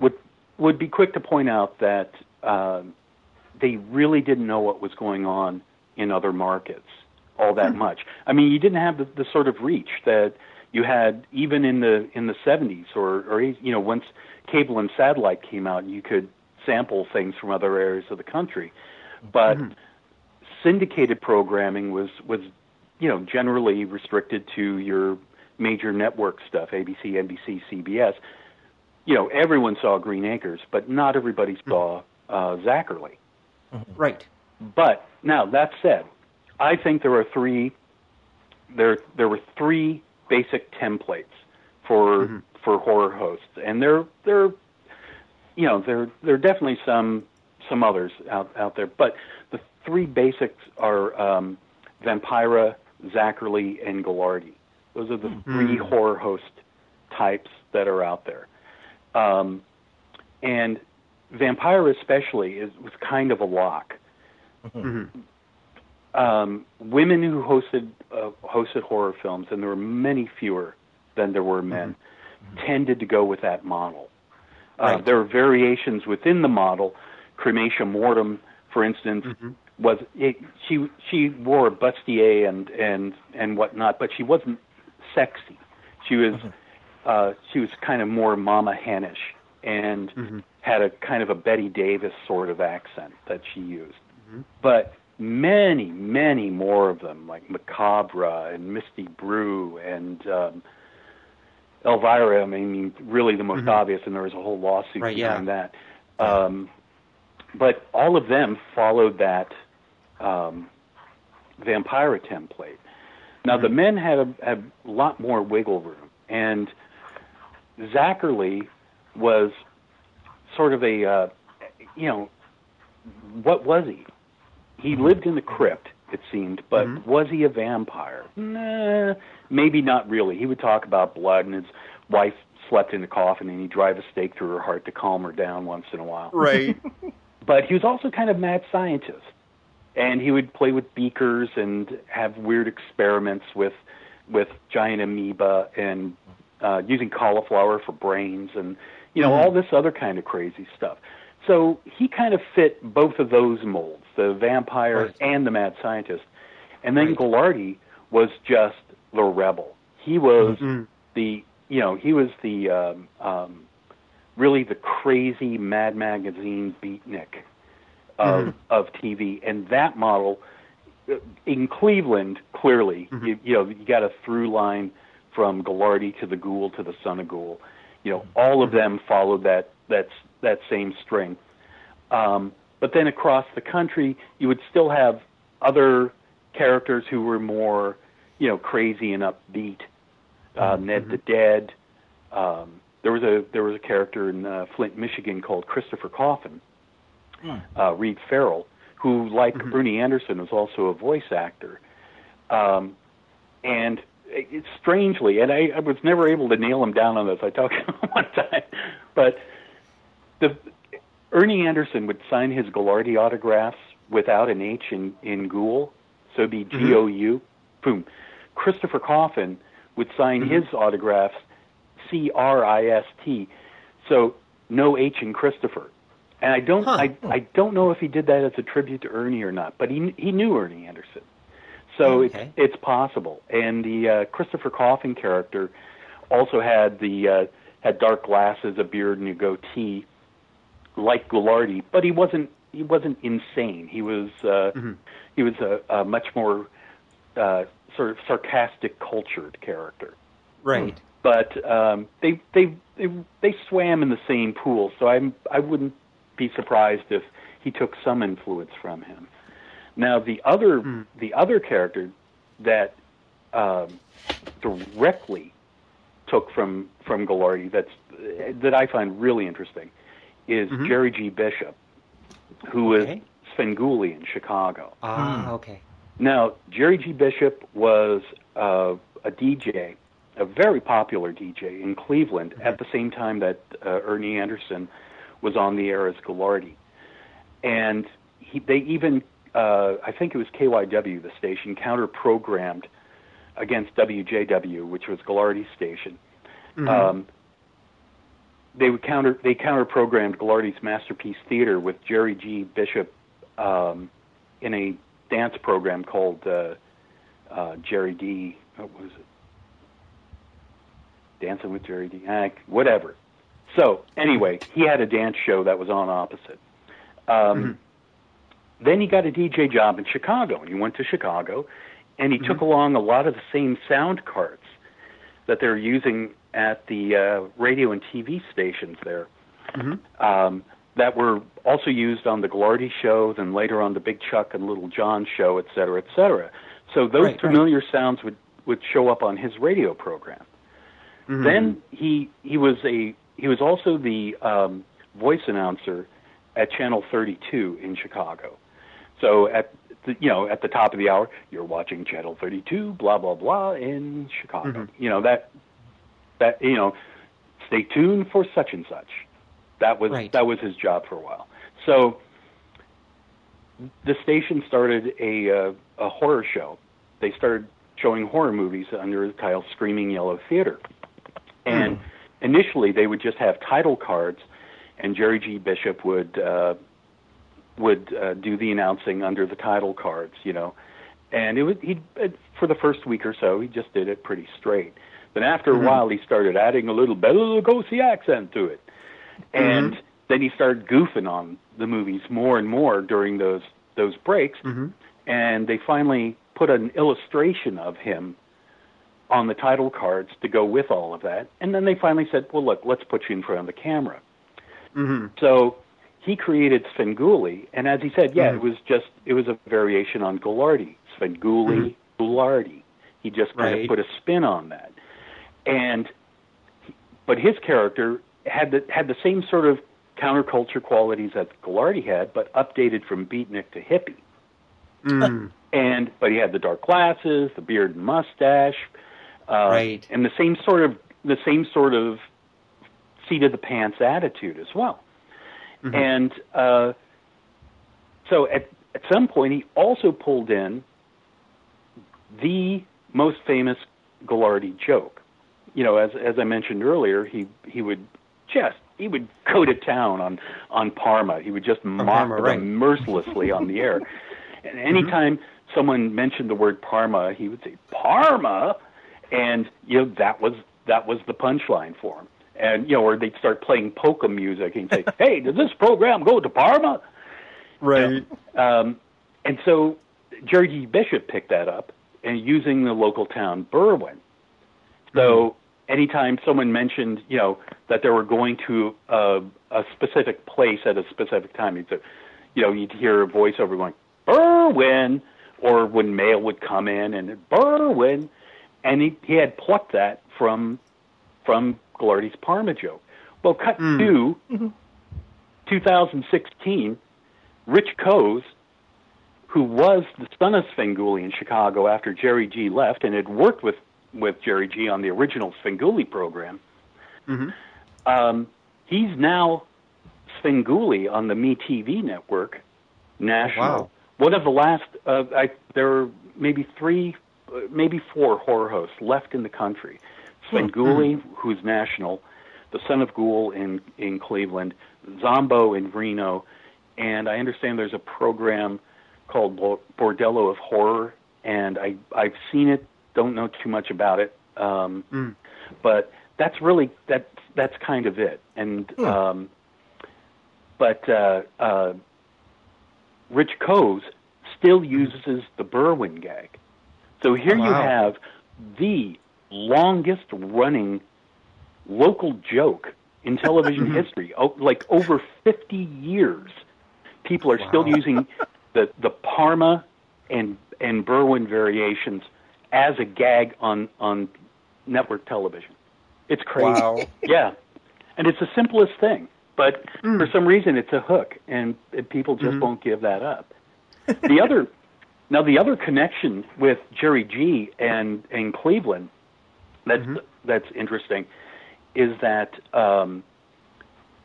would would be quick to point out that um, they really didn't know what was going on in other markets all that much. I mean, you didn't have the, the sort of reach that you had even in the in the 70s or or you know once cable and satellite came out, you could sample things from other areas of the country. But syndicated programming was was you know generally restricted to your major network stuff, ABC, NBC, CBS. You know, everyone saw Green Acres, but not everybody saw uh, Zacherle. Right. But now that said, I think there are three there there were three basic templates for for horror hosts, and there there you know there there are definitely some some others out out there, but the three basics are um, Vampira, Zacherle, and Ghoulardi. Those are the three horror host types that are out there. Um, and Vampira especially is was kind of a lock. Um, women who hosted uh, hosted horror films, and there were many fewer than there were men, tended to go with that model. Uh, Right. there are variations within the model. Crematia Mortem, for instance, was it, she she wore a bustier and and and whatnot, but she wasn't sexy. She was uh, she was kind of more Mama Hennish and had a kind of a Bette Davis sort of accent that she used. But many, many more of them, like Macabre and Misty Brew and um, Elvira, I mean, really the most obvious, and there was a whole lawsuit Right, yeah. behind that. Um, but all of them followed that um, Vampira template. Now the men had a, had a lot more wiggle room, and Zacherle was sort of a, uh, you know, what was he? He lived in the crypt, it seemed, but was he a vampire? Nah, maybe not really. He would talk about blood, and his wife slept in the coffin, and he'd drive a stake through her heart to calm her down once in a while Right. but he was also kind of mad scientist and he would play with beakers and have weird experiments with with giant amoeba and uh using cauliflower for brains and you know all this other kind of crazy stuff so he kind of fit both of those molds the vampire Right. and the mad scientist and then Right. Ghoulardi was just the rebel he was Mhm. the you know he was the um um really the crazy Mad Magazine beatnik of Mm-hmm. of TV, and that model in Cleveland clearly, Mm-hmm. you, you know, you got a through line from Ghoulardi to the Ghoul to the Son of Ghoul. You know, Mm-hmm. all of them followed that that that same string. Um, but then across the country, you would still have other characters who were more, you know, crazy and upbeat. Uh, Ned the Dead. Um, there was a there was a character in uh, Flint, Michigan called Christopher Coffin, uh, Reed Farrell, who, like mm-hmm. Ernie Anderson, was also a voice actor. Um, and it, strangely, and I, I was never able to nail him down on this. I talked to him one time, but the Ernie Anderson would sign his Ghoulardi autographs without an H in in Ghoul, so it'd be mm-hmm. G O U. Boom. Christopher Coffin would sign mm-hmm. his autographs C R I S T, so no H in Christopher. And I don't, huh. I, I don't know if he did that as a tribute to Ernie or not, but he he knew Ernie Anderson, so okay. it's it's possible. And the uh, Christopher Coffin character also had the uh, had dark glasses, a beard, and a goatee, like Ghoulardi, but he wasn't he wasn't insane. He was uh, mm-hmm. he was a, a much more uh, sort of sarcastic, cultured character. Right. But um, they, they they they swam in the same pool, so I'm I wouldn't be surprised if he took some influence from him. Now the other mm. the other character that um, directly took from from Ghoulardi that's that I find really interesting is mm-hmm. Jerry G. Bishop, who okay. was Svengoolie in Chicago. Ah, mm. okay. Now, Jerry G. Bishop was uh, a DJ, a very popular DJ in Cleveland mm-hmm. at the same time that uh, Ernie Anderson was on the air as Ghoulardi. And he, they even, uh, I think it was KYW, the station, counter programmed against WJW, which was Ghoulardi's station. Mm-hmm. Um, they would counter they counter programmed Ghoulardi's Masterpiece Theater with Jerry G. Bishop um, in a dance program called uh, uh, Jerry D. What was it? Dancing with Jerry D. Eh, whatever. So anyway, he had a dance show that was on opposite. Um, mm-hmm. Then he got a DJ job in Chicago, and he went to Chicago, and he mm-hmm. took along a lot of the same sound carts that they're using at the uh, radio and TV stations there. Mm-hmm. Um, that were also used on the Ghoulardi show, then later on the Big Chuck and Little John show, et cetera, et cetera. So those right, familiar right. sounds would, would show up on his radio program. Mm-hmm. Then he he was a he was also the um, voice announcer at Channel 32 in Chicago. So at the, you know at the top of the hour, you're watching Channel 32, blah blah blah in Chicago. Mm-hmm. You know that that you know stay tuned for such and such. That was right. that was his job for a while. So the station started a uh, a horror show. They started showing horror movies under the title Screaming Yellow Theater. And mm. Initially they would just have title cards and Jerry G. Bishop would uh would uh, do the announcing under the title cards, you know. And it was he for the first week or so he just did it pretty straight. Then after mm-hmm. a while he started adding a little Bela Lugosi accent to it and mm-hmm. then he started goofing on the movies more and more during those those breaks, mm-hmm. and they finally put an illustration of him on the title cards to go with all of that, and then they finally said, "Well, look, let's put you in front of the camera." Mm-hmm. So he created Svengoolie, and as he said, yeah, it mm-hmm. was just it was a variation on Ghoulardi, Svengoolie, mm-hmm. Ghoulardi. He just kind right. of put a spin on that, and but his character had the had the same sort of counterculture qualities that Ghoulardi had, but updated from beatnik to hippie. Mm. And but he had the dark glasses, the beard and mustache, uh, right, and the same sort of the same sort of seat of the pants attitude as well. Mm-hmm. And uh, so at at some point, he also pulled in the most famous Ghoulardi joke. You know, as as I mentioned earlier, he he would just he would go to town on on Parma. He would just mock Parma, them right. mercilessly on the air. And anytime mm-hmm. someone mentioned the word Parma, he would say Parma, and you know that was that was the punchline for him. And you know, or they'd start playing polka music and say, "Hey, does this program go to Parma?" Right. You um, and so Jerry G. Bishop picked that up and using the local town Berwyn. So mm-hmm anytime someone mentioned, you know, that they were going to a, a specific place at a specific time, you'd say, you know, you'd hear a voiceover going, Berwyn, or when mail would come in and Berwyn, and he, he had plucked that from from Parma joke. Well, cut mm. to 2016, Rich Koz who was the son of Svengoolie in Chicago after Jerry G left and had worked with, with Jerry G on the original Svengoolie program. Mm-hmm. Um, he's now Svengoolie on the MeTV network, national. Wow. One of the last, uh, I, there are maybe three, maybe four horror hosts left in the country. Svengoolie, who's national, the son of Ghoul in, in Cleveland, Zombo in Reno, and I understand there's a program called Bordello of Horror, and I, I've seen it, don't know too much about it, um, Mm. but that's really that that's kind of it. And um, but uh, uh, Rich Koz still uses the Berwyn gag. So here you have the longest running local joke in television mm-hmm. history. Oh, like over 50 years, people are still using the the Parma and and Berwyn variations as a gag on on network television. It's crazy. Wow. Yeah, and it's the simplest thing, but mm. for some reason it's a hook, and, and people just mm-hmm. won't give that up. The other, now the other connection with Jerry G and and Cleveland, that's that's interesting, is that um,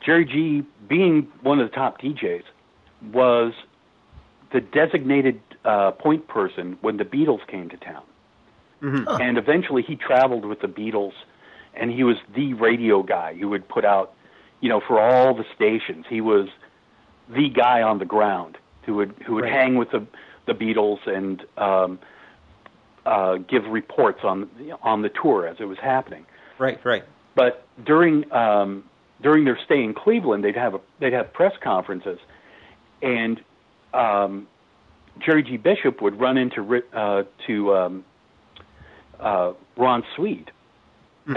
Jerry G, being one of the top DJs, was the designated uh, point person when the Beatles came to town. And eventually he traveled with the Beatles, and he was the radio guy who would put out, you know, for all the stations. He was the guy on the ground who would who would Right. hang with the the Beatles and um, uh, give reports on on the tour as it was happening. Right, right. But during um, during their stay in Cleveland, they'd have a, they'd have press conferences, and um, Jerry G. Bishop would run into uh, to um, uh, Ron Sweed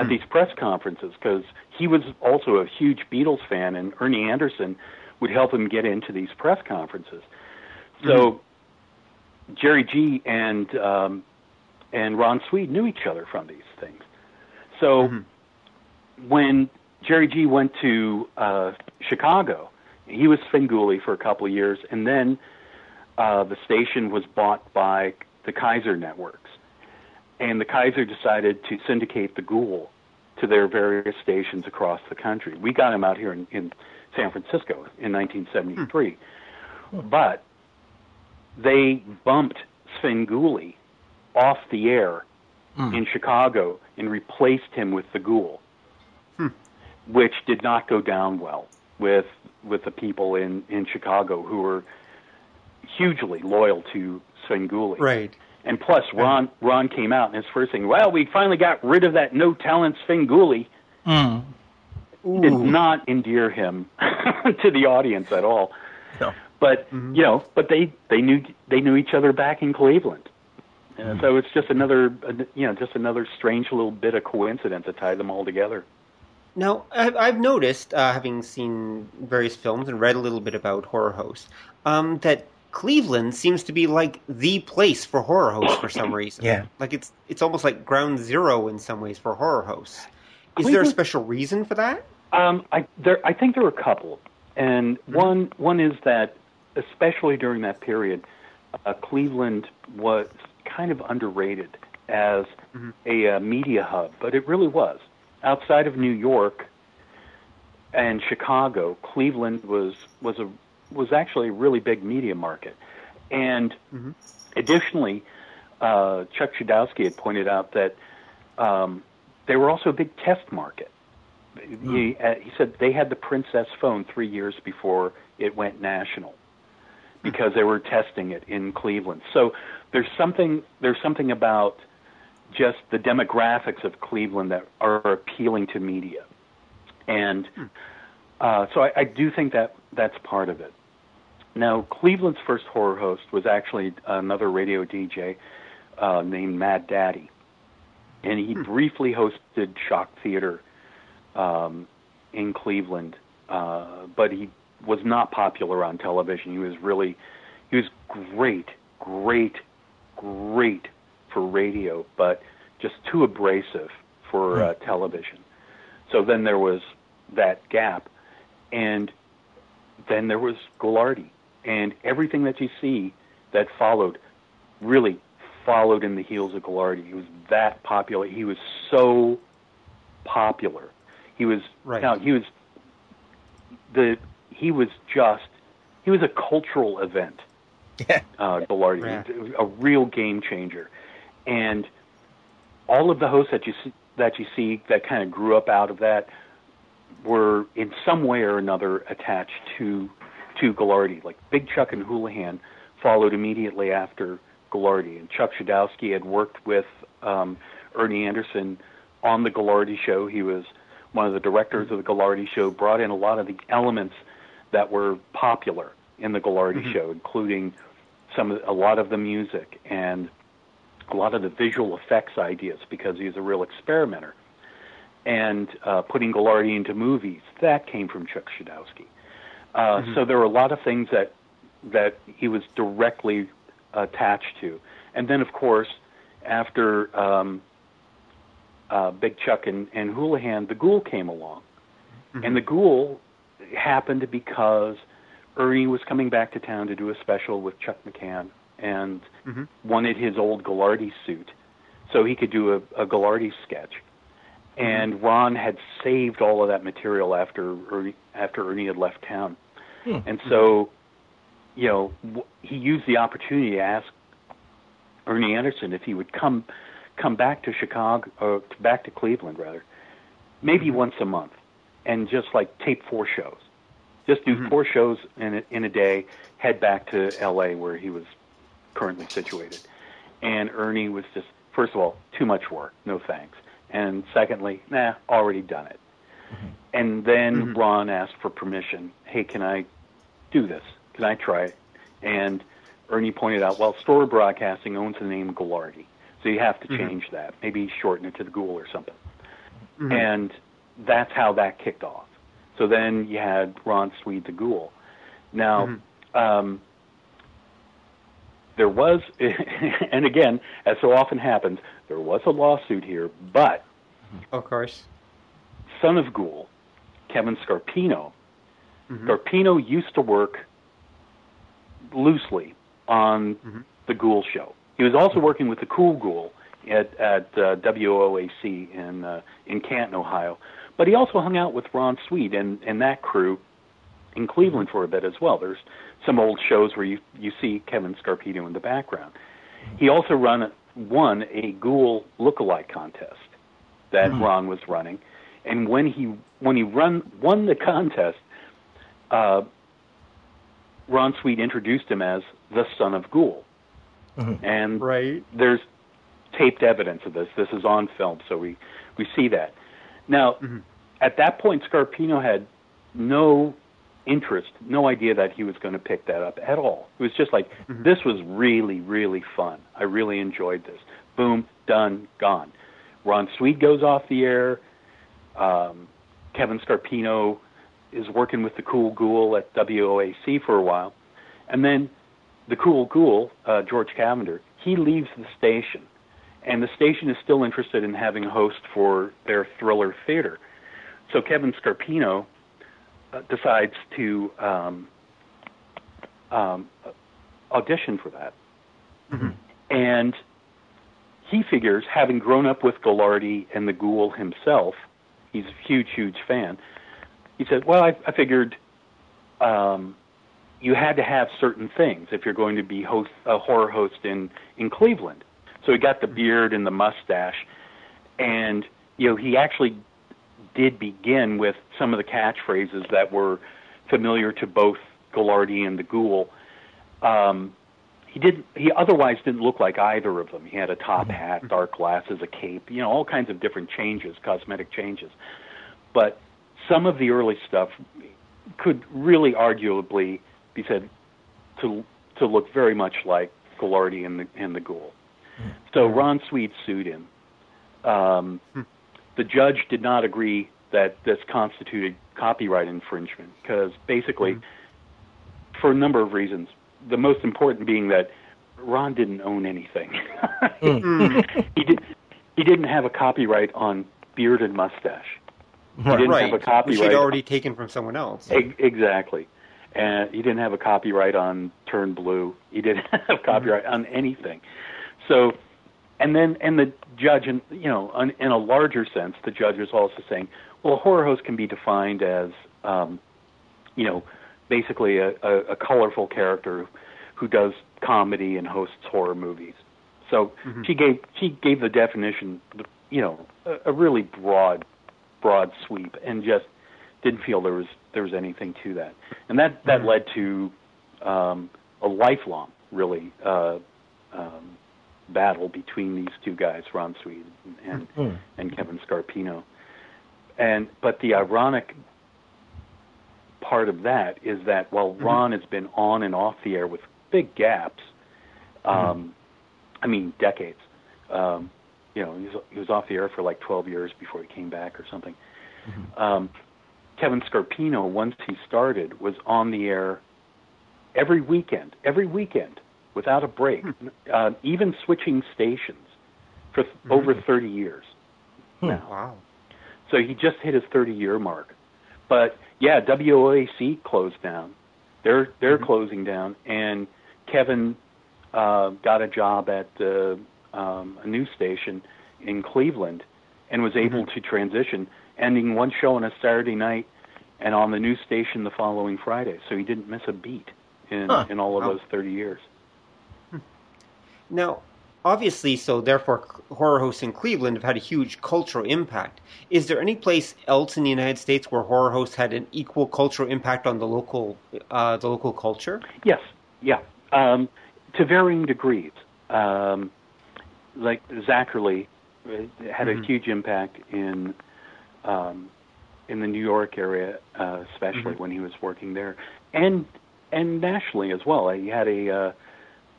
at these press conferences because he was also a huge Beatles fan, and Ernie Anderson would help him get into these press conferences. So Jerry G. and um, and Ron Sweed knew each other from these things. So when Jerry G went to uh, Chicago, he was Svengoolie for a couple of years, and then uh, the station was bought by the Kaiser networks, and the Kaiser decided to syndicate the Ghoul to their various stations across the country. We got him out here in, in San Francisco in 1973, but they bumped Svengoolie off the air hmm. in Chicago and replaced him with the Ghoul, hmm. which did not go down well with with the people in in Chicago who were hugely loyal to Svengoolie. Right. And plus, Ron Ron came out and his first thing, well, we finally got rid of that no talent Svengoolie. Hmm. Did not endear him to the audience at all. No. But you know, but they they knew they knew each other back in Cleveland. And so it's just another, uh, you know, just another strange little bit of coincidence that tied them all together. Now, I've, I've noticed, uh, having seen various films and read a little bit about horror hosts, um, that Cleveland seems to be like the place for horror hosts for some reason. Yeah. like it's it's almost like ground zero in some ways for horror hosts. Is there a special reason for that? Um, I there I think there are a couple, and one one is that especially during that period, uh, Cleveland was kind of underrated as a uh, media hub, but it really was. Outside of New York and Chicago, Cleveland was was a was actually a really big media market, and additionally, uh, Chuck Schodowski had pointed out that um, they were also a big test market. He, uh, he said they had the Princess phone three years before it went national because they were testing it in Cleveland. So there's something there's something about just the demographics of Cleveland that are appealing to media, and uh, so I, I do think that that's part of it. Now, Cleveland's first horror host was actually another radio DJ uh, named Mad Daddy, and he briefly hosted Shock Theater um, in Cleveland, uh, but he was not popular on television. He was really, he was great, great, great for radio, but just too abrasive for uh, television. So then there was that gap, and then there was Ghoulardi, and everything that you see that followed really followed in the heels of Ghoulardi. He was that popular. He was so popular. He was right. now he was the he was just he was a cultural event. Yeah. Uh, Ghoulardi, Right. a real game changer, and all of the hosts that you see, that you see that kind of grew up out of that were in some way or another attached to to Ghoulardi. Like Big Chuck and Hoolihan followed immediately after Ghoulardi, and Chuck Schodowski had worked with um, Ernie Anderson on the Ghoulardi show. He was one of the directors of the Ghoulardi show, brought in a lot of the elements that were popular in the Ghoulardi show, including some of, a lot of the music and a lot of the visual effects ideas because he's a real experimenter. And uh, putting Ghoulardi into movies, that came from Chuck Schodowski. Uh, So there were a lot of things that that he was directly attached to. And then, of course, after um, uh, Big Chuck and, and Hoolihan, the Ghoul came along. And the Ghoul happened because Ernie was coming back to town to do a special with Chuck McCann and mm-hmm. wanted his old Ghoulardi suit so he could do a, a Ghoulardi sketch. Mm-hmm. And Ron had saved all of that material after Ernie, after Ernie had left town. Hmm. And so, you know, w- he used the opportunity to ask Ernie Anderson if he would come come back to Chicago or back to Cleveland rather, maybe mm-hmm. once a month, and just like tape four shows, just do mm-hmm. four shows in a, in a day, head back to L.A. where he was currently situated, and Ernie was just first of all too much work, no thanks, and secondly, nah, already done it, mm-hmm. and then mm-hmm. Ron asked for permission. Hey, can I do this? Can I try it? And Ernie pointed out, well, Storer Broadcasting owns the name Ghoulardi, so you have to change that. Maybe shorten it to the Ghoul or something. And that's how that kicked off. So then you had Ron Sweed the Ghoul. Now, um, there was, and again, as so often happens, there was a lawsuit here, but Of course. son of Ghoul, Kevin Scarpino. Scarpino used to work loosely on the Ghoul show. He was also working with the Cool Ghoul at at uh, WOAC in uh, in Canton, Ohio. But he also hung out with Ron Sweed and and that crew in Cleveland for a bit as well. There's some old shows where you you see Kevin Scarpino in the background. He also run won a Ghoul lookalike contest that Ron was running, and when he when he run won the contest, uh, Ron Sweed introduced him as the son of Ghoul, and Right. there's taped evidence of this. This is on film, so we we see that. Now, at that point, Scarpino had no interest, no idea that he was going to pick that up at all. It was just like this was really, really fun. I really enjoyed this. Boom, done, gone. Ron Sweed goes off the air. Um, Kevin Scarpino is working with the Cool Ghoul at WOAC for a while, and then the Cool Ghoul, uh, George Cavender, he leaves the station, and the station is still interested in having a host for their thriller theater. So Kevin Scarpino uh, decides to um, um, audition for that, and he figures, having grown up with Ghoulardi and the Ghoul himself, he's a huge, huge fan. He said, "Well, I, I figured." Um, you had to have certain things if you're going to be host a horror host in in Cleveland. So he got the beard and the mustache, and you know he actually did begin with some of the catchphrases that were familiar to both Ghoulardi and the Ghoul. Um, he didn't. He otherwise didn't look like either of them. He had a top hat, dark glasses, a cape. You know, all kinds of different changes, cosmetic changes. But some of the early stuff could really arguably be said to to look very much like Ghoulardi and the and the Ghoul. So Ron Sweed sued him. Um, The judge did not agree that this constituted copyright infringement because basically, for a number of reasons, the most important being that Ron didn't own anything. he did. He didn't have a copyright on beard and mustache. He didn't right. have a Which copyright. he'd already taken from someone else. Ex- Exactly. and he didn't have a copyright on Turn Blue. He didn't have copyright mm-hmm. on anything. So, and then and the judge, and you know, in a larger sense, the judge is also saying, well, a horror host can be defined as, um, you know, basically a, a, a colorful character who does comedy and hosts horror movies. So mm-hmm. she gave she gave the definition, you know, a, a really broad broad sweep, and just didn't feel there was there was anything to that, and that that mm-hmm. led to um, a lifelong really uh, um, battle between these two guys, Ron Sweed and mm-hmm. and Kevin Scarpino, and but the ironic part of that is that while mm-hmm. Ron has been on and off the air with big gaps, mm-hmm. um, I mean decades. Um, you know, he was, he was off the air for like 12 years before he came back or something. Mm-hmm. Um, Kevin Scarpino, once he started, was on the air every weekend, every weekend, without a break, mm-hmm. uh, even switching stations for th- mm-hmm. over 30 years. Hmm. Now. Wow. So he just hit his 30 year mark. But yeah, WOAC closed down. They're they're mm-hmm. closing down, and Kevin uh, got a job at uh, um, a news station in Cleveland and was able mm-hmm. to transition, ending one show on a Saturday night and on the news station the following Friday. So he didn't miss a beat in huh. in all of those 30 years. Now, obviously, so therefore, horror hosts in Cleveland have had a huge cultural impact. Is there any place else in the United States where horror hosts had an equal cultural impact on the local uh, the local culture? Yes, yeah, um, to varying degrees. Um, like Zacherle had mm-hmm. a huge impact in um, in the New York area, uh, especially mm-hmm. when he was working there, and and nationally as well. He had a uh,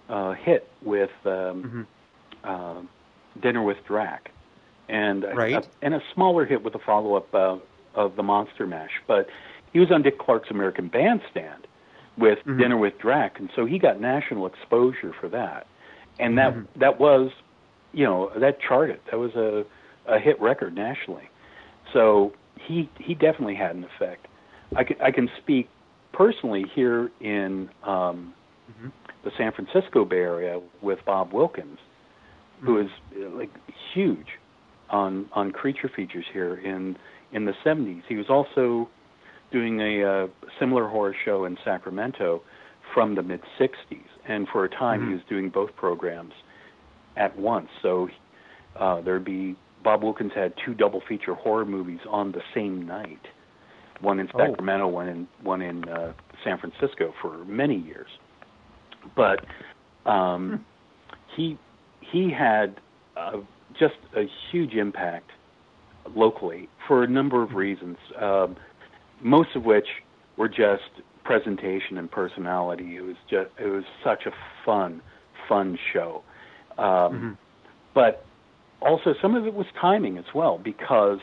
uh, hit with um, mm-hmm. uh, Dinner with Drac, and right. a, and a smaller hit with a follow up uh, of the Monster Mash. But he was on Dick Clark's American Bandstand with mm-hmm. Dinner with Drac, and so he got national exposure for that, and that mm-hmm. that was you know that charted. That was a a hit record nationally. So he he definitely had an effect. I can I can speak personally here in um, mm-hmm. The San Francisco Bay Area with Bob Wilkins, who is like huge on on creature features here in in the 70s. He was also doing a uh, similar horror show in Sacramento from the mid 60s, and for a time mm-hmm. he was doing both programs at once. So uh, there'd be Bob Wilkins had two double feature horror movies on the same night, one in oh. Sacramento, oh. one in one in uh, San Francisco for many years. But um, hmm. he he had uh, just a huge impact locally for a number of hmm. reasons, um, most of which were just presentation and personality. It was just it was such a fun, fun show. Um, mm-hmm. But also, some of it was timing as well, because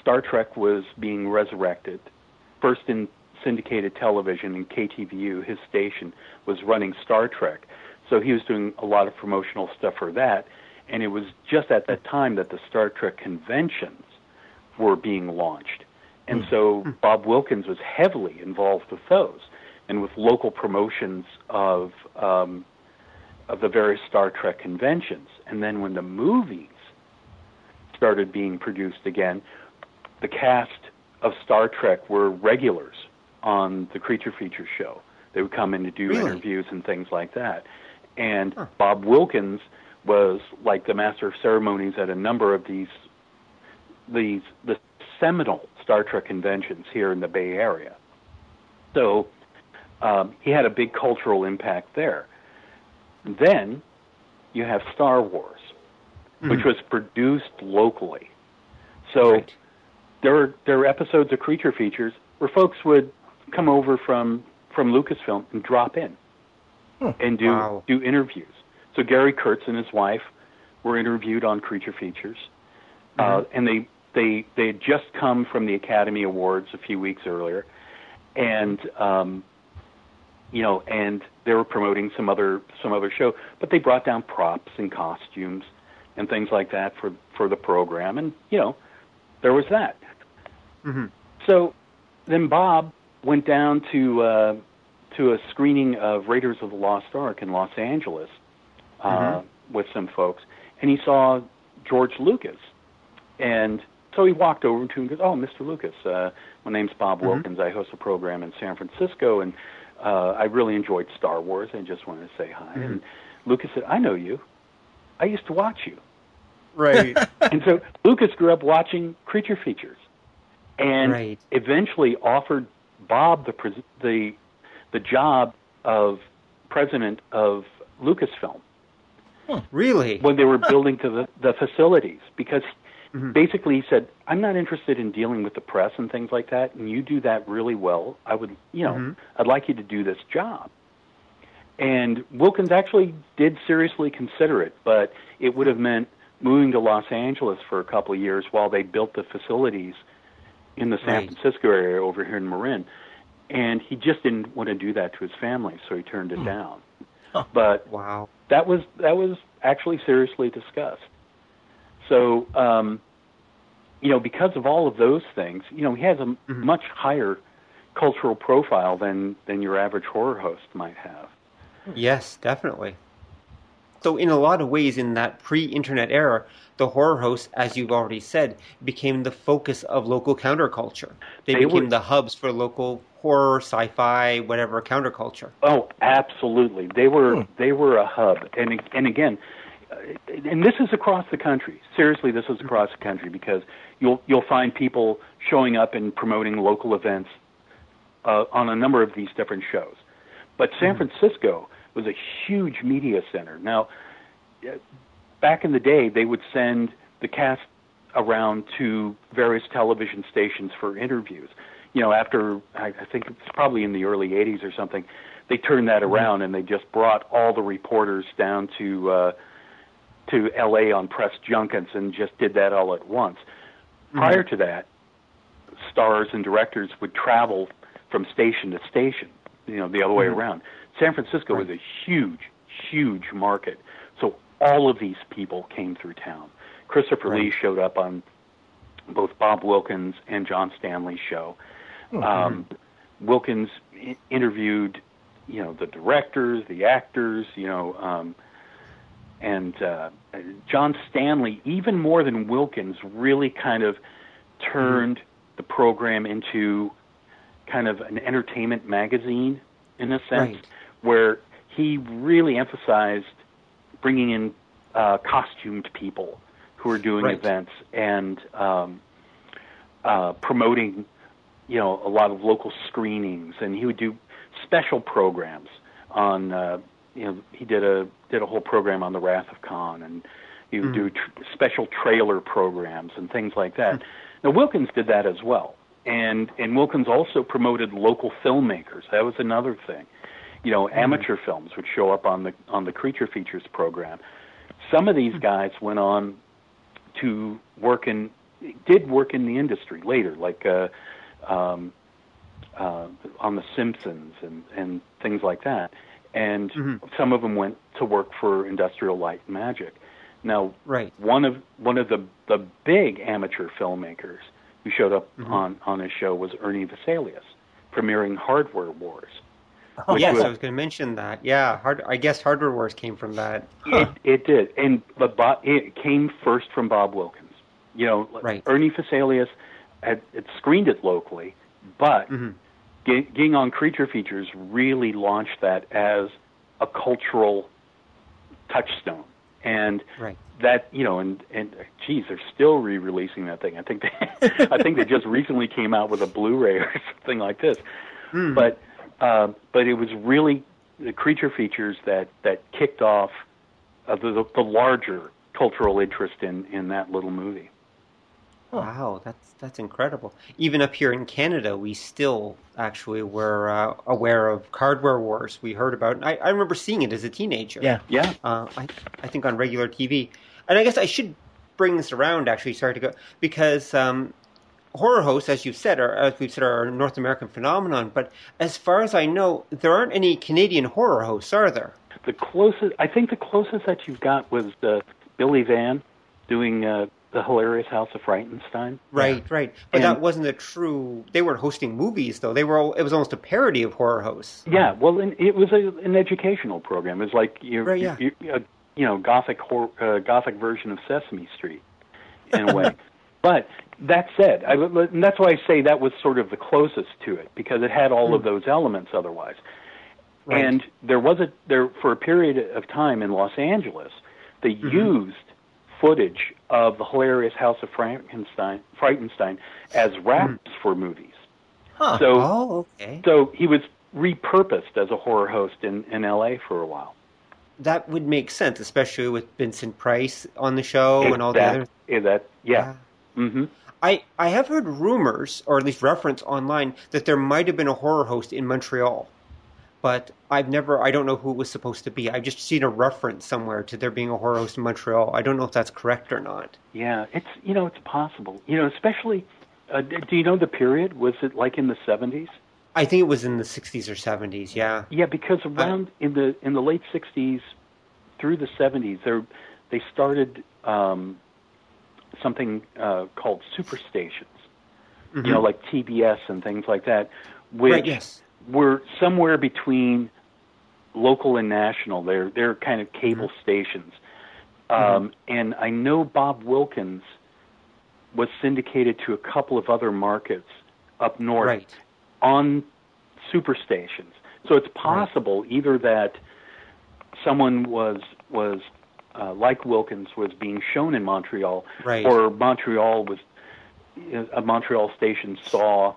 Star Trek was being resurrected. First in syndicated television and KTVU, his station was running Star Trek. So he was doing a lot of promotional stuff for that. And it was just at that time that the Star Trek conventions were being launched. And so hmm. Bob Wilkins was heavily involved with those and with local promotions of um, of the various Star Trek conventions. And then when the movies started being produced again, the cast of Star Trek were regulars on the Creature Feature show. They would come in to do really? interviews and things like that. And huh. Bob Wilkins was like the master of ceremonies at a number of these these the seminal Star Trek conventions here in the Bay Area. So um, he had a big cultural impact there. Then you have Star Wars, mm-hmm. which was produced locally. So right. there are there are episodes of Creature Features where folks would come over from from Lucasfilm and drop in hmm. and do wow. do interviews. So Gary Kurtz and his wife were interviewed on Creature Features, uh, mm-hmm. uh, and they they they had just come from the Academy Awards a few weeks earlier, and um, you know, and they were promoting some other some other show, but they brought down props and costumes and things like that for for the program, and you know, there was that. Mm-hmm. So then Bob went down to uh, to a screening of Raiders of the Lost Ark in Los Angeles uh, mm-hmm. with some folks, and he saw George Lucas, and so he walked over to him and goes, "Oh, Mr. Lucas, uh, my name's Bob mm-hmm. Wilkins. I host a program in San Francisco, and uh, I really enjoyed Star Wars. I just wanted to say hi." Mm-hmm. And Lucas said, "I know you. I used to watch you." Right. and so Lucas grew up watching creature features, and right. eventually offered Bob the the the job of president of Lucasfilm. Huh, really? When they were building to the, the facilities, because mm-hmm. basically he said, "I'm not interested in dealing with the press and things like that, and you do that really well. I would, you know, mm-hmm. I'd like you to do this job." And Wilkins actually did seriously consider it, but it would have meant moving to Los Angeles for a couple of years while they built the facilities in the San right. Francisco area over here in Marin and he just didn't want to do that to his family, so he turned it hmm. down. But wow, that was that was actually seriously discussed. So, um, you know, because of all of those things, you know, he has a mm-hmm. much higher cultural profile than than your average horror host might have. Yes, definitely. So, in a lot of ways, in that pre-internet era, the horror hosts, as you've already said, became the focus of local counterculture. They, they became were, the hubs for local horror, sci-fi, whatever counterculture. Oh, absolutely. They were hmm. they were a hub, and and again, uh, and this is across the country. Seriously, this is across the country because you'll you'll find people showing up and promoting local events uh, on a number of these different shows. But San hmm. Francisco was a huge media center. Now, back in the day, they would send the cast around to various television stations for interviews you know, after I, think it's probably in the early '80s or something, they turned that mm-hmm. around and they just brought all the reporters down to uh, to L.A. on press junkets and just did that all at once. Mm-hmm. Prior to that, stars and directors would travel from station to station, you know, the other way mm-hmm. around. San Francisco right. was a huge, huge market, so all of these people came through town. Christopher right. Lee showed up on both Bob Wilkins and John Stanley's show. Mm-hmm. Um, Wilkins I- interviewed, you know, the directors, the actors, you know, um, and uh, John Stanley, even more than Wilkins, really kind of turned mm-hmm. the program into kind of an entertainment magazine in a sense, right. Where he really emphasized bringing in uh, costumed people who are doing right. events and um, uh, promoting you know a lot of local screenings, and he would do special programs on. Uh, you know, he did a did a whole program on the Wrath of Khan, and he would mm. do tr- special trailer programs and things like that. Mm. Now Wilkins did that as well, and and Wilkins also promoted local filmmakers. That was another thing. You know, mm. amateur films would show up on the on the Creature Features program. Some of these hmm. guys went on to work in did work in the industry later, like uh, um, uh, on The Simpsons and, and things like that. And mm-hmm. some of them went to work for Industrial Light and Magic. Now, right. one of one of the the big amateur filmmakers who showed up mm-hmm. on on his show was Ernie Fosselius, premiering Hardware Wars. Oh, yes, was, I was going to mention that. Yeah, hard, I guess Hardware Wars came from that. It, it did, and but Bob, it came first from Bob Wilkins. You know, right. Ernie Fosselius had, had screened it locally, but mm-hmm. getting on Creature Features really launched that as a cultural touchstone. And right. that you know, and and geez, they're still re-releasing that thing. I think they, I think they just recently came out with a Blu-ray or something like this. Mm. But uh, but it was really the creature features that that kicked off uh, the, the larger cultural interest in in that little movie. Wow, that's that's incredible. Even up here in Canada, we still actually were uh, aware of Hardware Wars. We heard about. I, I remember seeing it as a teenager. Yeah, yeah. Uh, I I think on regular TV, and I guess I should bring this around. Actually, sorry to go because um, horror hosts, as you've said, are as we've said, are a North American phenomenon. But as far as I know, there aren't any Canadian horror hosts, are there? The closest, I think, the closest that you've got was uh, Billy Van doing. Uh, the hilarious House of Frightenstein. Right, yeah. right. But and, that wasn't a true. They weren't hosting movies though. They were. It was almost a parody of horror hosts. Yeah, well, it was a, an educational program. It was like you, right, yeah. you, you, you know, gothic hor- uh, gothic version of Sesame Street, in a way. But that said, I, and that's why I say that was sort of the closest to it because it had all of hmm. those elements. Otherwise, right. and there was a there for a period of time in Los Angeles, they mm-hmm. used footage of the hilarious House of Frankenstein, Frightenstein as raps mm. for movies. Huh. So, oh, okay. So he was repurposed as a horror host in, in L.A. for a while. That would make sense, especially with Vincent Price on the show exactly. and all the other. Yeah, that yeah. yeah. Mm-hmm. I I have heard rumors, or at least reference online, that there might have been a horror host in Montreal but I've never, I don't know who it was supposed to be. I've just seen a reference somewhere to there being a horror host in Montreal. I don't know if that's correct or not. Yeah, it's, you know, it's possible. You know, especially, uh, do you know the period? Was it like in the 70s? I think it was in the 60s or 70s, yeah. Yeah, because around I, in the in the late 60s through the 70s, there they started um, something uh, called superstations. Mm-hmm. You know, like TBS and things like that, which right, yes were somewhere between local and national. They're they're kind of cable mm-hmm. stations. Mm-hmm. Um, and I know Bob Wilkins was syndicated to a couple of other markets up north right. on superstations. So it's possible right. either that someone was was uh, like Wilkins was being shown in Montreal, right. or Montreal was a Montreal station saw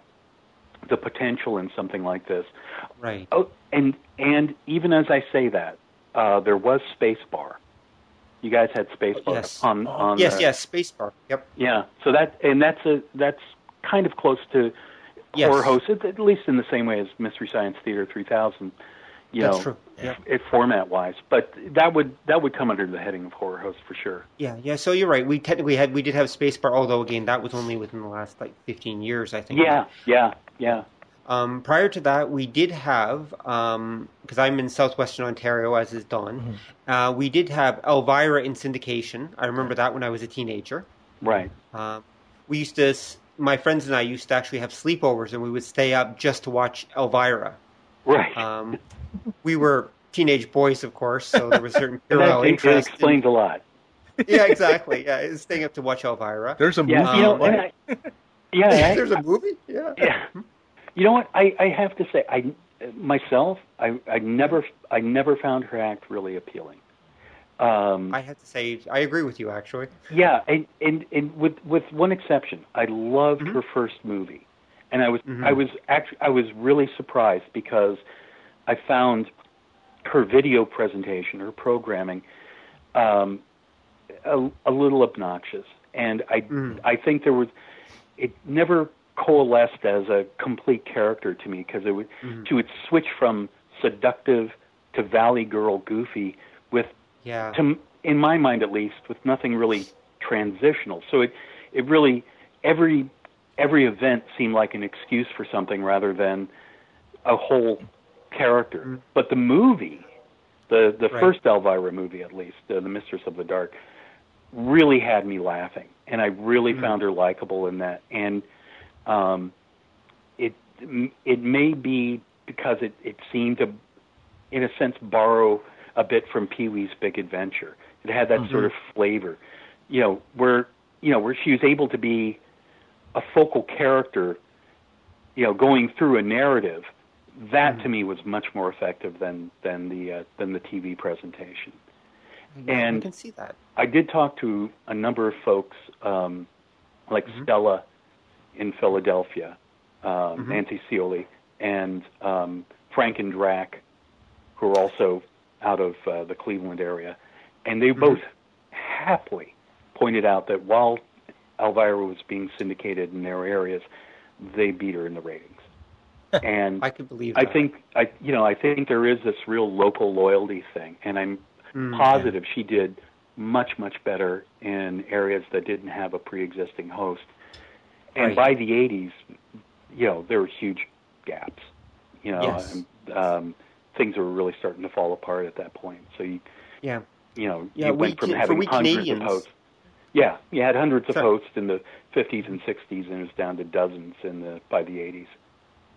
the potential in something like this. Right. Oh, and and even as I say that, uh, there was Spacebar. You guys had Spacebar yes. on on yes, the, yes, Spacebar. Yep. Yeah. So that and that's a that's kind of close to yes. horror hosts, at least in the same way as Mystery Science Theater 3000 you That's know, true. Yeah. It, format wise, but that would that would come under the heading of horror host for sure. Yeah, yeah. So you're right. We technically had we did have Spacebar, although again that was only within the last like 15 years, I think. Yeah, yeah, yeah. Um, prior to that, we did have because um, I'm in southwestern Ontario, as is Don. Mm-hmm. Uh, we did have Elvira in syndication. I remember that when I was a teenager. Right. Uh, we used to. My friends and I used to actually have sleepovers, and we would stay up just to watch Elvira. Right. Um, we were teenage boys, of course, so there was certain puerile interest. That explains in, a lot. yeah, exactly. Yeah, staying up to watch Elvira. There's a movie. Yeah, you know, I, yeah, there's a movie. Yeah. Yeah. You know what? I, I have to say, I myself, I, I never, I never found her act really appealing. Um, I have to say, I agree with you actually. Yeah, and and, and with with one exception, I loved mm-hmm. her first movie, and I was mm-hmm. I was actually I was really surprised because I found her video presentation, her programming, um, a, a little obnoxious, and I mm. I think there was it never coalesced as a complete character to me because it would mm-hmm. she would switch from seductive to valley girl goofy with yeah to in my mind at least with nothing really transitional so it it really every every event seemed like an excuse for something rather than a whole character. Mm-hmm. But the movie, the the right. first Elvira movie at least, uh, The Mistress of the Dark, really had me laughing, and I really mm-hmm. found her likable in that. And um, it it may be because it it seemed to, in a sense, borrow a bit from Pee Wee's Big Adventure. It had that mm-hmm. sort of flavor, you know, where you know where she was able to be a focal character, you know, going through a narrative that mm-hmm. to me was much more effective than than the uh, than the TV presentation. Yeah, and I can see that. I did talk to a number of folks, um, like mm-hmm. Stella in Philadelphia, um, mm-hmm. Nancy Scioli, and um, Frank and Drac, who are also out of uh, the Cleveland area, and they mm-hmm. both happily pointed out that while Elvira was being syndicated in their areas, they beat her in the ratings. And I could believe. That. I think I, you know, I think there is this real local loyalty thing, and I'm mm, positive yeah. she did much much better in areas that didn't have a pre-existing host. And right. by the '80s, you know, there were huge gaps. You know, yes. and, um, things were really starting to fall apart at that point. So you, yeah, you know, yeah, you we went from can, having hundreds Canadians, of hosts. Yeah, you had hundreds of hosts in the 50s and 60s, and it was down to dozens in the by the 80s.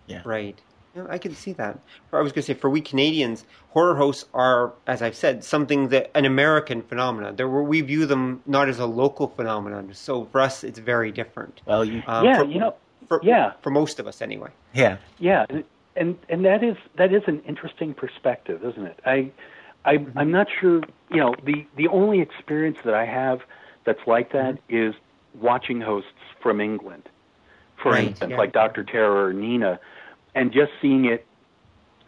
Yeah. Right. You know, I can see that. I was going to say, for we Canadians, horror hosts are, as I've said, something that an American phenomenon. There, we view them not as a local phenomenon. So for us, it's very different. Well, you, um, yeah, for, you know, for, yeah, for most of us anyway. Yeah, yeah, and and that is that is an interesting perspective, isn't it? I, I mm-hmm. I'm not sure. You know, the the only experience that I have that's like that mm-hmm. is watching hosts from England, for right, instance, yeah. like Doctor Terror or Nina and just seeing it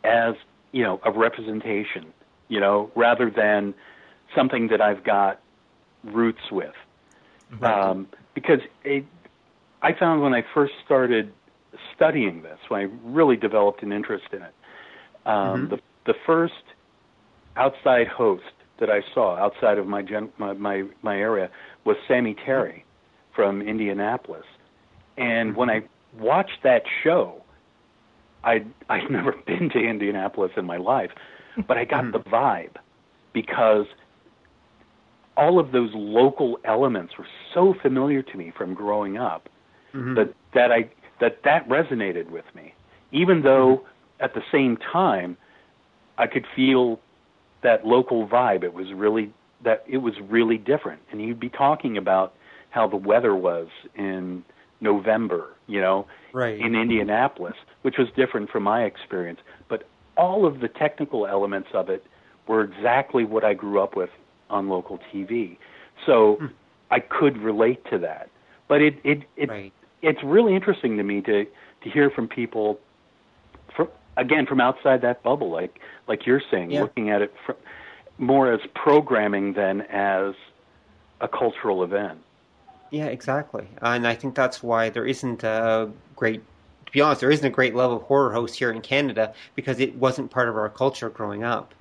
as you know a representation, you know, rather than something that I've got roots with. Right. Um, because it, I found when I first started studying this, when I really developed an interest in it, um, mm-hmm. the the first outside host that I saw outside of my, gen, my my my area was Sammy Terry from Indianapolis, and mm-hmm. when I watched that show, I I'd never been to Indianapolis in my life, but I got hmm. the vibe because all of those local elements were so familiar to me from growing up mm-hmm. that that I that that resonated with me, even though mm-hmm. at the same time I could feel that local vibe. It was really that it was really different, and he'd be talking about how the weather was in November, you know, right. in Indianapolis, which was different from my experience. But all of the technical elements of it were exactly what I grew up with on local TV. So hmm. I could relate to that. But it it, it right. it's really interesting to me to to hear from people from again from outside that bubble like like you're saying yeah. looking at it from, more as programming than as a cultural event. Yeah, exactly. And I think that's why there isn't a great, to be honest, there isn't a great level of horror host here in Canada because it wasn't part of our culture growing up.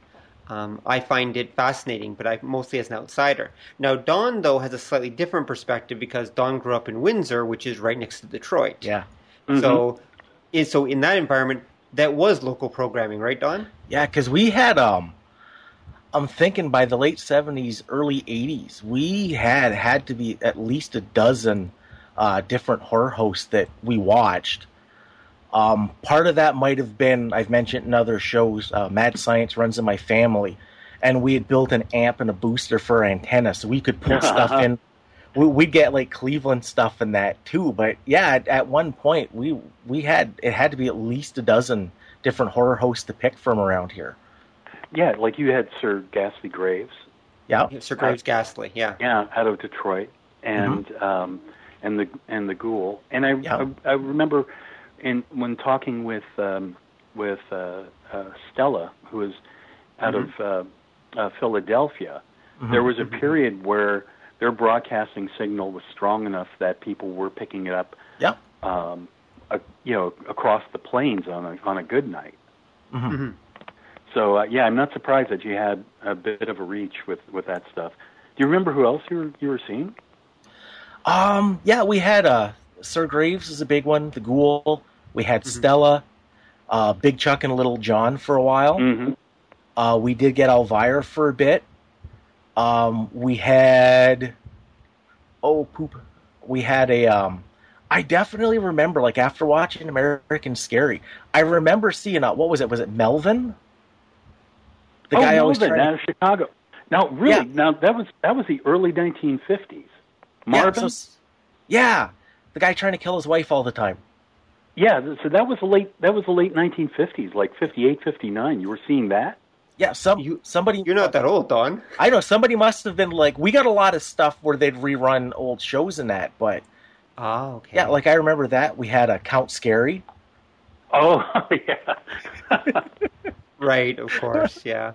Um, I find it fascinating, but I mostly as an outsider. Now, Don though has a slightly different perspective because Don grew up in Windsor, which is right next to Detroit. Yeah. Mm-hmm. So, so in that environment, that was local programming, right, Don? Yeah, because we had um, I'm thinking by the late 70s, early 80s, we had had to be at least a dozen uh, different horror hosts that we watched. Um, part of that might have been, I've mentioned in other shows, uh, Mad Science runs in my family, and we had built an amp and a booster for our antenna, so we could put stuff in. We, would get like Cleveland stuff in that too, but yeah, at, at one point we we had it had to be at least a dozen different horror hosts to pick from around here. Yeah, like you had Sir Ghastly Graves. Yeah, Sir Graves Ghastly. Yeah, yeah, out of Detroit, and mm-hmm. um, and the and the Ghoul. And I yeah. I, I remember in when talking with um, with uh, uh, Stella, who was out mm-hmm. of uh, uh, Philadelphia, mm-hmm. there was a mm-hmm. period where their broadcasting signal was strong enough that people were picking it up. Yeah. Um, uh, you know, across the plains on a on a good night. So uh, yeah, I'm not surprised that you had a bit of a reach with with that stuff. Do you remember who else you were you were seeing? Um, yeah, we had uh, Sir Graves is a big one. The Ghoul. We had mm-hmm. Stella, uh, Big Chuck, and Little John for a while. Mm-hmm. Uh, we did get Elvira for a bit. Um, we had oh poop. We had a um, I definitely remember like after watching American Scary, I remember seeing uh, what was it? Was it Melvin? The oh, guy Melvin out of Chicago. Now, really, yeah. now that was that was the early 1950s. Marvin. Yeah, so, yeah, the guy trying to kill his wife all the time. Yeah, so that was the late that was the late 1950s, like 58, 59. You were seeing that. Yeah, some you, somebody. You're not that old, Don. I know somebody must have been like. We got a lot of stuff where they'd rerun old shows and that, but. Oh, okay. Yeah, like I remember that we had a Count Scary. Oh yeah. Right, of course, yeah.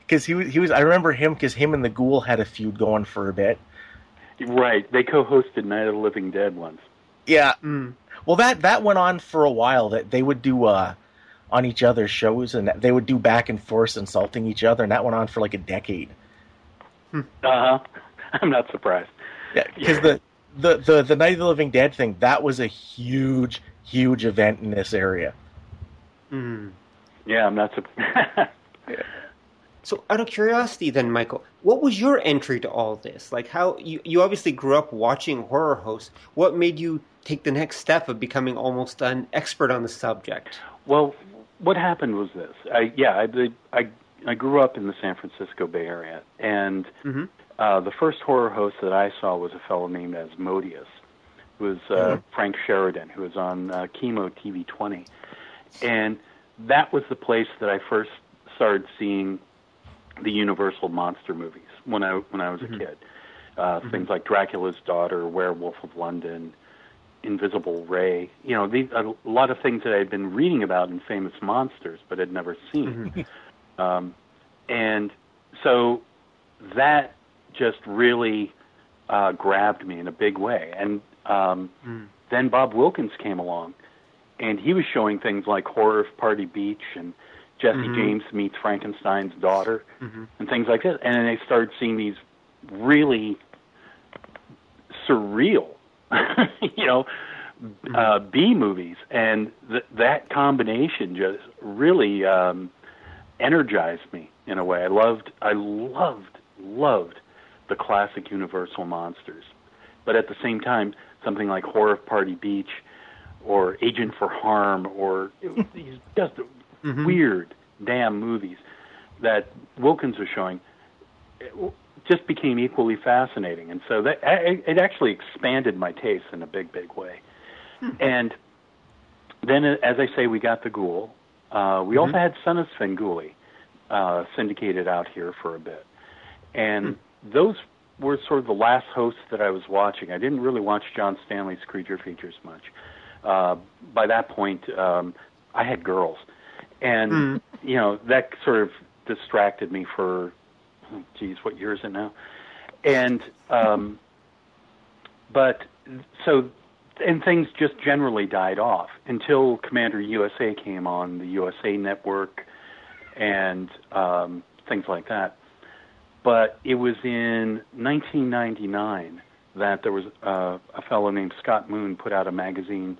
Because he was, he was. I remember him because him and the Ghoul had a feud going for a bit. Right, they co-hosted Night of the Living Dead once. Yeah. Mm. Well, that that went on for a while. That they would do uh, on each other's shows, and they would do back and forth insulting each other, and that went on for like a decade. Uh huh. I'm not surprised. Yeah, because the, the the the Night of the Living Dead thing that was a huge huge event in this area. Hmm. Yeah, I'm not surprised. So, out of curiosity, then, Michael, what was your entry to all this? Like, how you, you obviously grew up watching horror hosts. What made you take the next step of becoming almost an expert on the subject? Well, what happened was this. I, yeah, I, I, I grew up in the San Francisco Bay Area, and mm-hmm. uh, the first horror host that I saw was a fellow named Asmodeus, who was uh, mm-hmm. Frank Sheridan, who was on uh, KEMO TV 20. And that was the place that I first started seeing the Universal monster movies when I when I was mm-hmm. a kid. Uh, mm-hmm. Things like Dracula's Daughter, Werewolf of London, Invisible Ray. You know, these, a lot of things that I had been reading about in Famous Monsters, but had never seen. Mm-hmm. um, and so that just really uh, grabbed me in a big way. And um, mm. then Bob Wilkins came along, and he was showing things like Horror of Party Beach and Jesse mm-hmm. James meets Frankenstein's daughter mm-hmm. and things like that. And then I started seeing these really surreal, you know, mm-hmm. uh, B movies, and th- that combination just really um, energized me in a way. I loved, I loved, loved the classic Universal monsters, but at the same time, something like Horror of Party Beach or Agent for Harm or these just mm-hmm. weird damn movies that Wilkins was showing just became equally fascinating, and so that it actually expanded my taste in a big, big way. Mm-hmm. And then, as I say, we got the Ghoul. Uh, we mm-hmm. also had Son of Svengoolie uh, syndicated out here for a bit, and mm-hmm. those were sort of the last hosts that I was watching. I didn't really watch John Stanley's creature features much. Uh, by that point, um, I had girls, and mm. you know that sort of distracted me for, oh, geez, what year is it now? And um, but so and things just generally died off until Commander USA came on the USA Network and um, things like that. But it was in 1999 that there was uh, a fellow named Scott Moon put out a magazine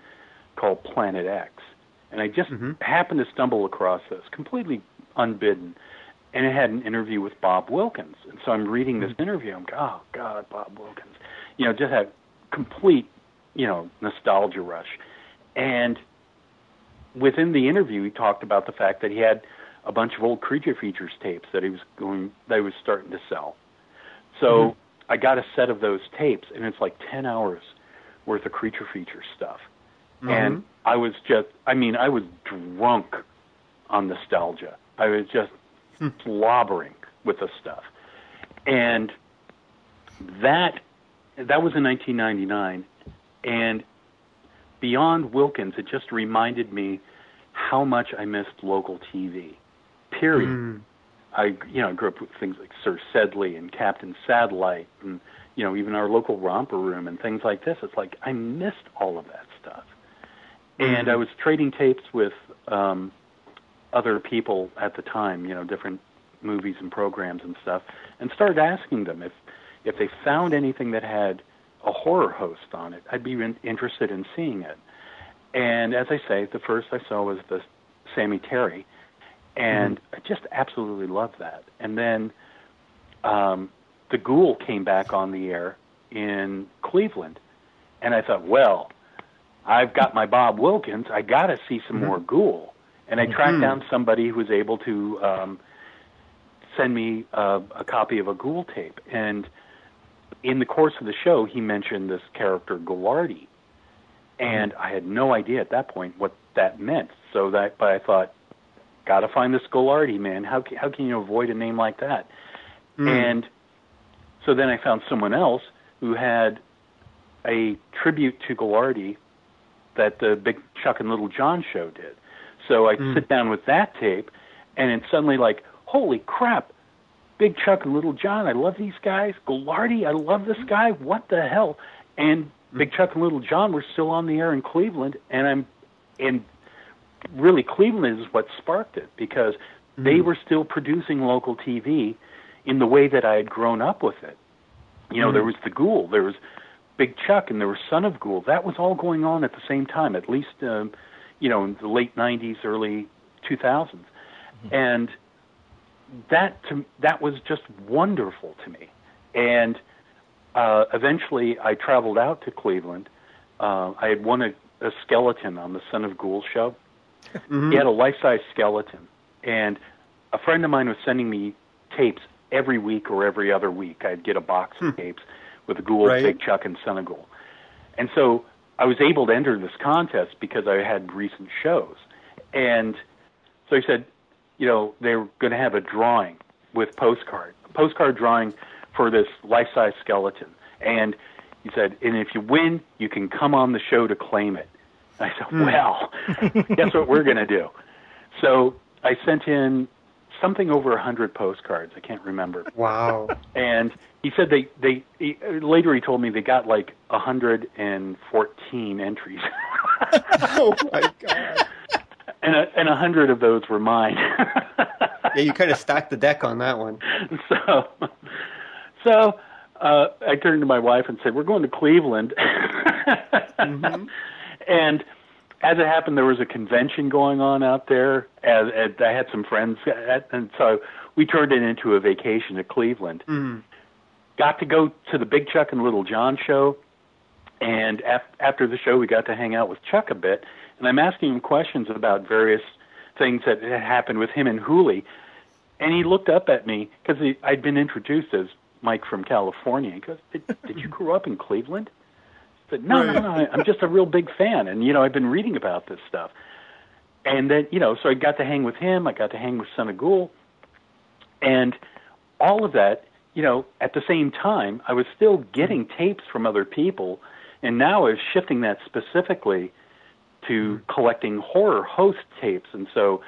called Planet X, and I just mm-hmm. happened to stumble across this completely unbidden, and it had an interview with Bob Wilkins, and so I'm reading this mm-hmm. interview. I'm oh God, Bob Wilkins, you know, just had complete, you know, nostalgia rush, and within the interview, he talked about the fact that he had a bunch of old creature features tapes that he was going that he was starting to sell. So mm-hmm. I got a set of those tapes, and it's like ten hours worth of creature feature stuff. Mm-hmm. And I was just, I mean, I was drunk on nostalgia. I was just hmm. slobbering with the stuff. And that that was in 1999 and beyond Wilkins it just reminded me how much I missed local TV. Period. Mm. I you know I grew up with things like Sir Sedley and Captain Satellite and you know even our local romper room and things like this. It's like I missed all of that stuff and I was trading tapes with um, other people at the time, you know, different movies and programs and stuff, and started asking them if if they found anything that had a horror host on it. I'd be in, interested in seeing it. And as I say, the first I saw was the Sammy Terry, and mm-hmm. I just absolutely loved that. And then um, the Ghoul came back on the air in Cleveland, and I thought, well, I've got my Bob Wilkins. I got to see some mm-hmm. more Ghoul, and I tracked mm-hmm. down somebody who was able to um, send me uh, a copy of a Ghoul tape. And in the course of the show, he mentioned this character Ghoulardi, and mm-hmm. I had no idea at that point what that meant. So that, but I thought, got to find this Ghoulardi man. How how can you avoid a name like that? Mm. And so then I found someone else who had a tribute to Ghoulardi that the Big Chuck and Little John show did. So I mm. sit down with that tape, and it's suddenly like, holy crap, Big Chuck and Little John, I love these guys. Ghoulardi, I love this guy. What the hell? And mm. Big Chuck and Little John were still on the air in Cleveland, and I'm, and really Cleveland is what sparked it because mm. they were still producing local TV in the way that I had grown up with it. You know, mm. there was the Ghoul, there was Big Chuck and there was Son of Ghoul. That was all going on at the same time, at least um, you know in the late '90s, early 2000s, mm-hmm. and that to, that was just wonderful to me. And uh, eventually, I traveled out to Cleveland. Uh, I had won a, a skeleton on the Son of Ghoul show. Mm-hmm. He had a life-size skeleton, and a friend of mine was sending me tapes every week or every other week. I'd get a box of hmm. tapes with the Ghoul, right. Big Chuck, and Son of Ghoul. And so I was able to enter this contest because I had recent shows. And so he said, you know, they were going to have a drawing with postcard, a postcard drawing for this life-size skeleton. And he said, and if you win, you can come on the show to claim it. I said, mm. well, guess what we're going to do? So I sent in something over a hundred postcards. I can't remember. Wow. And he said they they he, later he told me they got like a hundred and fourteen entries. oh my god. And a, and a hundred of those were mine. yeah, you kind of stacked the deck on that one. So, so uh, I turned to my wife and said, "We're going to Cleveland." mm-hmm. And as it happened, there was a convention going on out there. As, as I had some friends, at, and so we turned it into a vacation to Cleveland. Mm. Got to go to the Big Chuck and Little John show, and af- after the show, we got to hang out with Chuck a bit. And I'm asking him questions about various things that had happened with him and Hooley. And he looked up at me because I'd been introduced as Mike from California. He goes, "Did, did you grow up in Cleveland?" Said, no, right. no, no, I'm just a real big fan, and you know, I've been reading about this stuff. And then, you know, so I got to hang with him. I got to hang with Son of Ghoul, and all of that. You know, at the same time, I was still getting tapes from other people, and now I was shifting that specifically to mm-hmm. collecting horror host tapes. And so,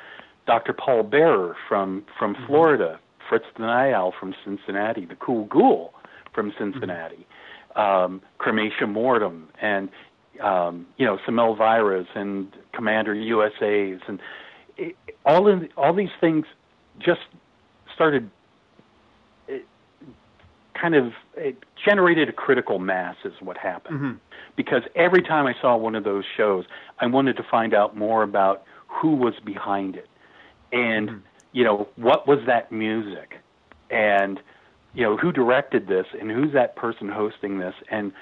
Dr. Paul Bearer from from mm-hmm. Florida, Fritz the Night Owl from Cincinnati, the Cool Ghoul from Cincinnati um, Crematia Mortem and um, you know some Elviras and Commander USA's and it, all in all these things just started it kind of it generated a critical mass is what happened mm-hmm. because every time I saw one of those shows I wanted to find out more about who was behind it and mm-hmm. you know what was that music and you know, who directed this and who's that person hosting this and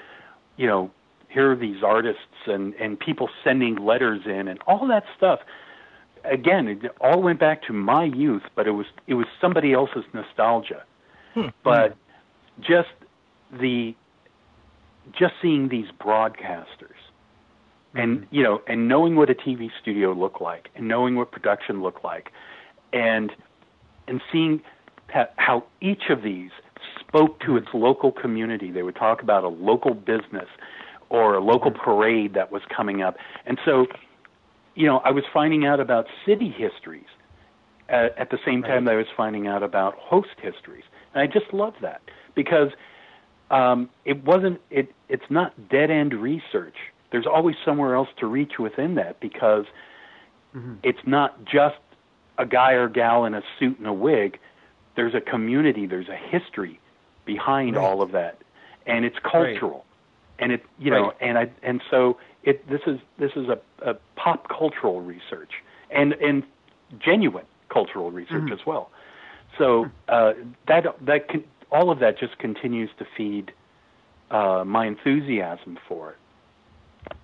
you know, here are these artists and and people sending letters in and all that stuff. Again, it all went back to my youth, but it was it was somebody else's nostalgia. Hmm. But just the just seeing these broadcasters and hmm. you know and knowing what a TV studio looked like and knowing what production looked like and and seeing how each of these spoke to its local community. They would talk about a local business or a local parade that was coming up. And so, you know, I was finding out about city histories at, at the same time right. that I was finding out about host histories. And I just love that because um, it wasn't it it's not dead end research. There's always somewhere else to reach within that because mm-hmm. it's not just a guy or gal in a suit and a wig there's a community, there's a history behind right. all of that, and it's cultural, right. and it you know, right. and I and so it this is this is a, a pop cultural research and and genuine cultural research mm-hmm. as well. So uh, that that can, all of that just continues to feed uh, my enthusiasm for it.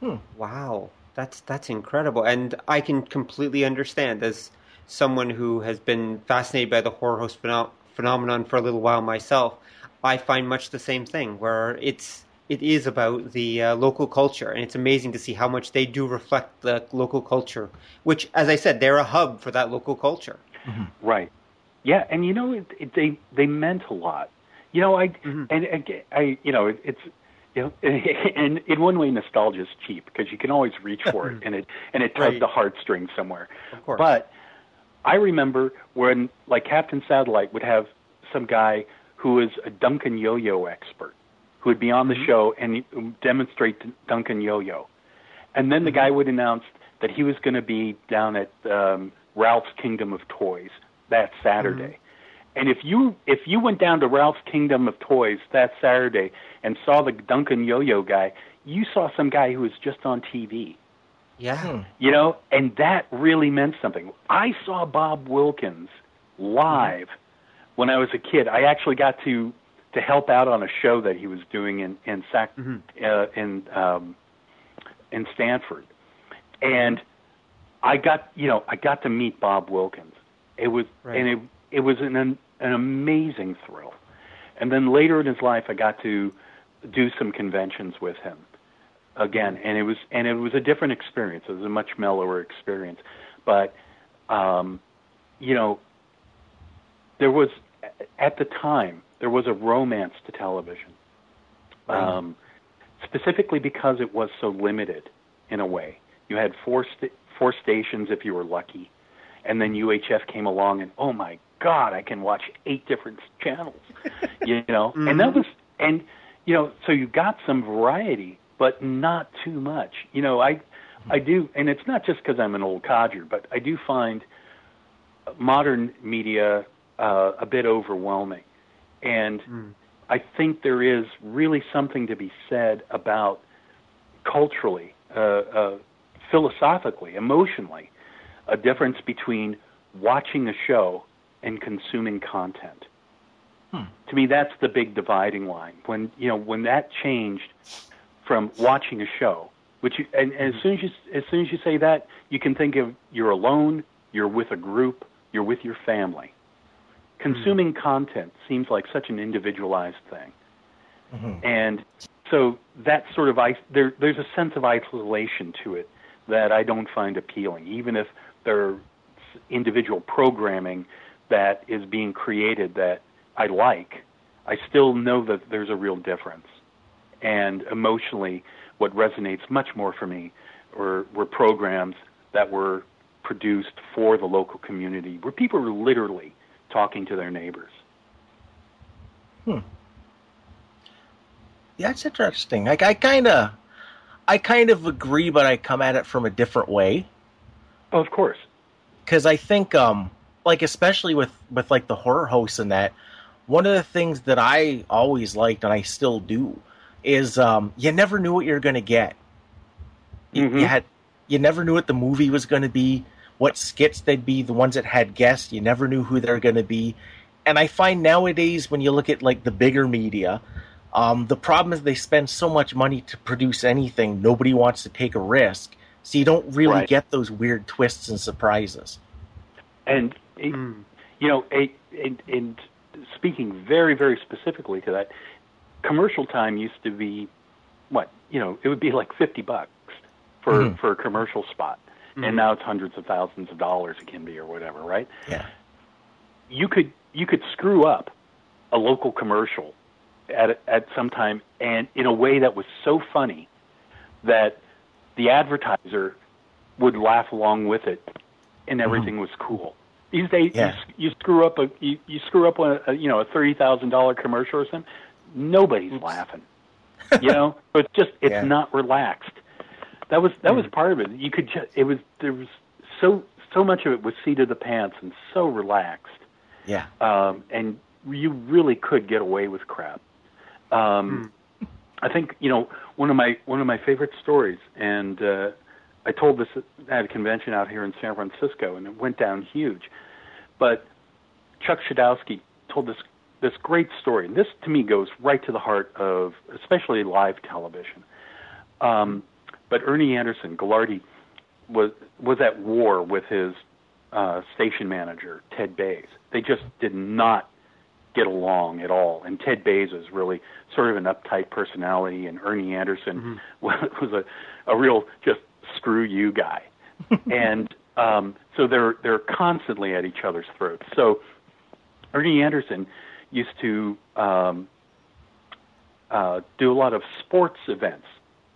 Hmm. Wow, that's that's incredible, and I can completely understand as someone who has been fascinated by the horror host phenom- phenomenon for a little while myself, I find much the same thing where it's it is about the uh, local culture, and it's amazing to see how much they do reflect the local culture. Which, as I said, they're a hub for that local culture. Mm-hmm. Right. Yeah, and you know, it, it, they they meant a lot. You know, I mm-hmm. and, and I you know, it, it's you know, and in one way, nostalgia is cheap because you can always reach for it, and it and it tugs right. the heartstrings somewhere. Of course. But I remember when, like, Captain Satellite would have some guy who was a Duncan yo-yo expert who would be on the mm-hmm. show and demonstrate Duncan yo-yo, and then the mm-hmm. guy would announce that he was going to be down at um, Ralph's Kingdom of Toys that Saturday. Mm-hmm. And if you if you went down to Ralph's Kingdom of Toys that Saturday and saw the Duncan Yo-Yo guy, you saw some guy who was just on TV. Yeah. Hmm. You know, and that really meant something. I saw Bob Wilkins live when I was a kid. I actually got to to help out on a show that he was doing in in Sac mm-hmm. uh, in um, in Stanford, and I got you know I got to meet Bob Wilkins. It was right. and it it was an an amazing thrill. And then later in his life, I got to do some conventions with him again, and it was and it was a different experience. It was a much mellower experience, but um, you know, there was at the time there was a romance to television, um, specifically because it was so limited in a way. You had four st- four stations if you were lucky, and then UHF came along, and oh my God, I can watch eight different channels, you know, mm-hmm. and that mm-hmm. was and you know, so you got some variety, but not too much. You know, I I do, and it's not just because I'm an old codger, but I do find modern media uh, a bit overwhelming, and mm. I think there is really something to be said about culturally, uh, uh, philosophically, emotionally, a difference between watching a show and consuming content. Hmm. To me, that's the big dividing line. When you know when that changed from watching a show, which you, and, and as soon as you as soon as you say that, you can think of you're alone, you're with a group, you're with your family. Consuming hmm content seems like such an individualized thing, mm-hmm. and so that sort of there there's a sense of isolation to it that I don't find appealing, even if there's individual programming that is being created that I like, I still know that there's a real difference. And emotionally, what resonates much more for me were, were programs that were produced for the local community, where people were literally talking to their neighbors. Hmm. Yeah, it's interesting. Like I kind of, I kind of agree, but I come at it from a different way. Oh, of course. Because I think, um, like especially with with like the horror hosts and that, one of the things that I always liked and I still do is um, you never knew what you're going to get. Mm-hmm. You had you never knew what the movie was going to be, what skits they'd be, the ones that had guests. You never knew who they're going to be. And I find nowadays when you look at like the bigger media, um, the problem is they spend so much money to produce anything. Nobody wants to take a risk, so you don't really right. get those weird twists and surprises. And mm. you know, a, and, and speaking very, very specifically to that, commercial time used to be what you know it would be like fifty bucks for mm-hmm. for a commercial spot, mm-hmm. and now it's hundreds of thousands of dollars it can be or whatever, right? Yeah. You could you could screw up a local commercial at at some time, and in a way that was so funny that the advertiser would laugh along with it, and mm-hmm. everything mm-hmm. was cool. These days, yeah. you, you screw up a you, you screw up a, a you know a thirty thousand dollar commercial or something. Nobody's Oops. laughing. You know, so it's just it's yeah. not relaxed. That was that mm. was part of it. You could just it was there was so so much of it was seat of the pants and so relaxed. Yeah. Um, and you really could get away with crap. Um, mm. I think you know one of my one of my favorite stories, and uh, I told this at a convention out here in San Francisco, and it went down huge. But Chuck Schodowski told this this great story, and this to me goes right to the heart of especially live television. Um, but Ernie Anderson, Ghoulardi, was was at war with his uh, station manager Ted Bays. They just did not get along at all. And Ted Bays was really sort of an uptight personality, and Ernie Anderson mm-hmm. was a a real just screw you guy. and um, so they're they're constantly at each other's throats. So Ernie Anderson used to um, uh, do a lot of sports events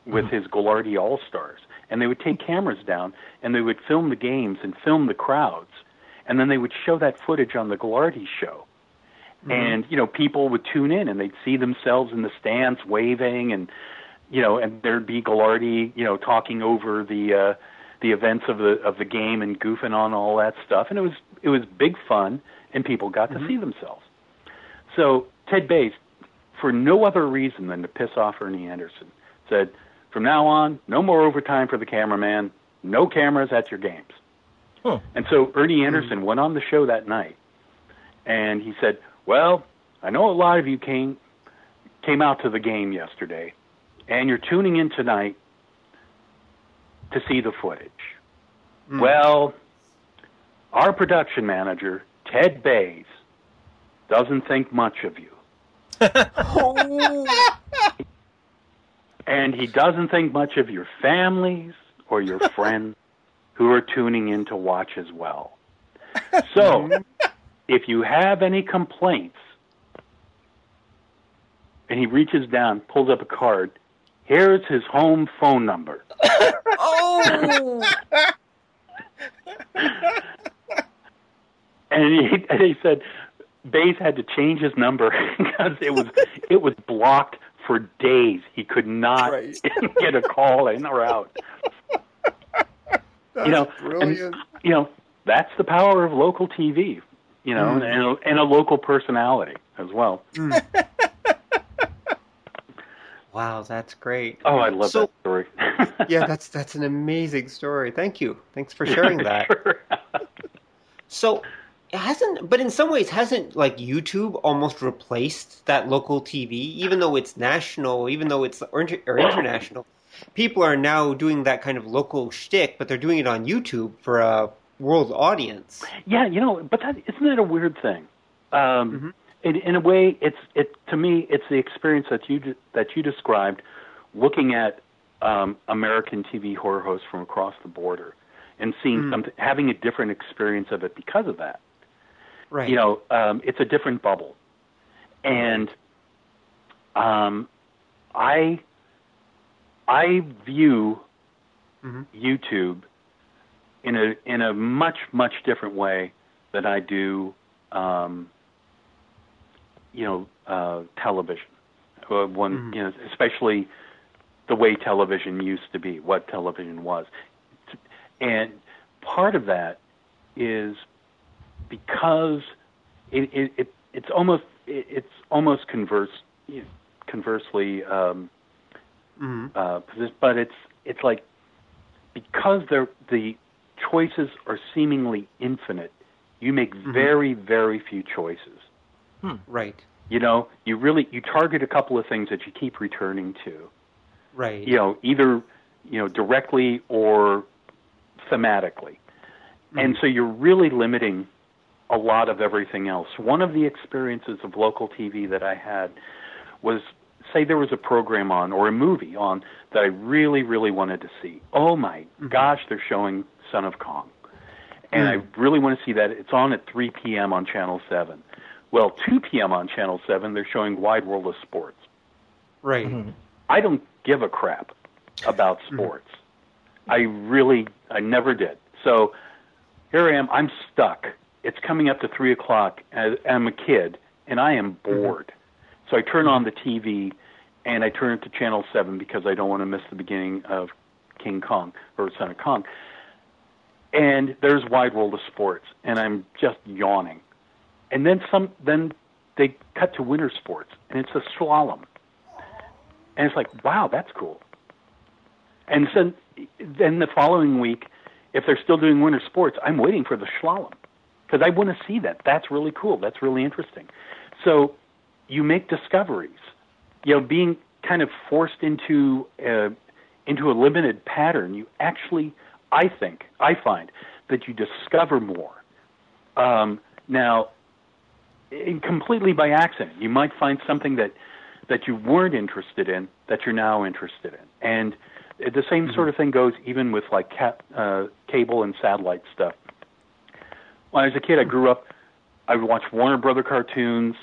with mm-hmm. his Ghoulardi All Stars, and they would take cameras down and they would film the games and film the crowds, and then they would show that footage on the Ghoulardi show. Mm-hmm. And you know, people would tune in and they'd see themselves in the stands waving, and you know, and there'd be Ghoulardi, you know, talking over the uh, the events of the of the game and goofing on all that stuff, and it was it was big fun, and people got mm-hmm. to see themselves. So Ted Bays, for no other reason than to piss off Ernie Anderson, said, "From now on, no more overtime for the cameraman, no cameras at your games." Huh. And so Ernie Anderson went on the show that night, and he said, "Well, I know a lot of you came came out to the game yesterday, and you're tuning in tonight to see the footage. Mm. Well, our production manager, Ted Bays, doesn't think much of you. and he doesn't think much of your families or your friends who are tuning in to watch as well. So, if you have any complaints, and he reaches down, pulls up a card, here's his home phone number. oh! and he, and he said Bays had to change his number because it was it was blocked for days. He could not right. get a call in or out. That's you know, brilliant. and you know that's the power of local TV. You know, mm. and, a, and a local personality as well. Mm. Wow, that's great. Oh, I love so, that story. yeah, that's that's an amazing story. Thank you. Thanks for sharing that. So, it hasn't but in some ways hasn't like YouTube almost replaced that local TV even though it's national, even though it's or, or international. People are now doing that kind of local shtick, but they're doing it on YouTube for a world audience. Yeah, you know, but that isn't that a weird thing? Um, mm-hmm in, in a way, it's it to me, it's the experience that you that you described, looking at um, American TV horror hosts from across the border, and seeing mm. something, having a different experience of it because of that. Right. You know, um, it's a different bubble, and um, I I view mm-hmm. YouTube in a in a much much different way than I do um, you know uh, television. Uh, one, mm-hmm. you know, especially the way television used to be, what television was, and part of that is because it, it, it it's almost it, it's almost converse conversely um, mm-hmm. uh, but it's it's like because the the choices are seemingly infinite, you make mm-hmm. very very few choices. Hmm. Right. You know, you really you target a couple of things that you keep returning to. Right. You know, either you know directly or thematically, mm-hmm. and so you're really limiting a lot of everything else. One of the experiences of local TV that I had was say there was a program on or a movie on that I really, really wanted to see. Oh my mm-hmm. gosh, they're showing Son of Kong. And mm. I really want to see that. It's on at 3 p.m. on Channel 7. Well, 2 p.m. on Channel 7, they're showing Wide World of Sports. Right. Mm-hmm. I don't give a crap about mm-hmm. sports. Mm-hmm. I really, I never did. So here I am. I'm stuck. It's coming up to 3 o'clock. I'm a kid, and I am mm-hmm. bored. So I turn on the TV, and I turn it to Channel 7 because I don't want to miss the beginning of King Kong or Son of Kong. And there's Wide World of Sports, and I'm just yawning and then some. Then they cut to winter sports, and it's a slalom, and it's like, wow, that's cool. And so, then the following week, if they're still doing winter sports, I'm waiting for the slalom because I want to see that. That's really cool. That's really interesting. So you make discoveries. You know, being kind of forced into a, into a limited pattern, you actually, I think, I find that you discover more. Um, now, in, completely by accident. You might find something that that you weren't interested in that you're now interested in, and the same mm-hmm. sort of thing goes even with like cap, uh, cable and satellite stuff. When I was a kid, I grew up. I would watch Warner Brother cartoons,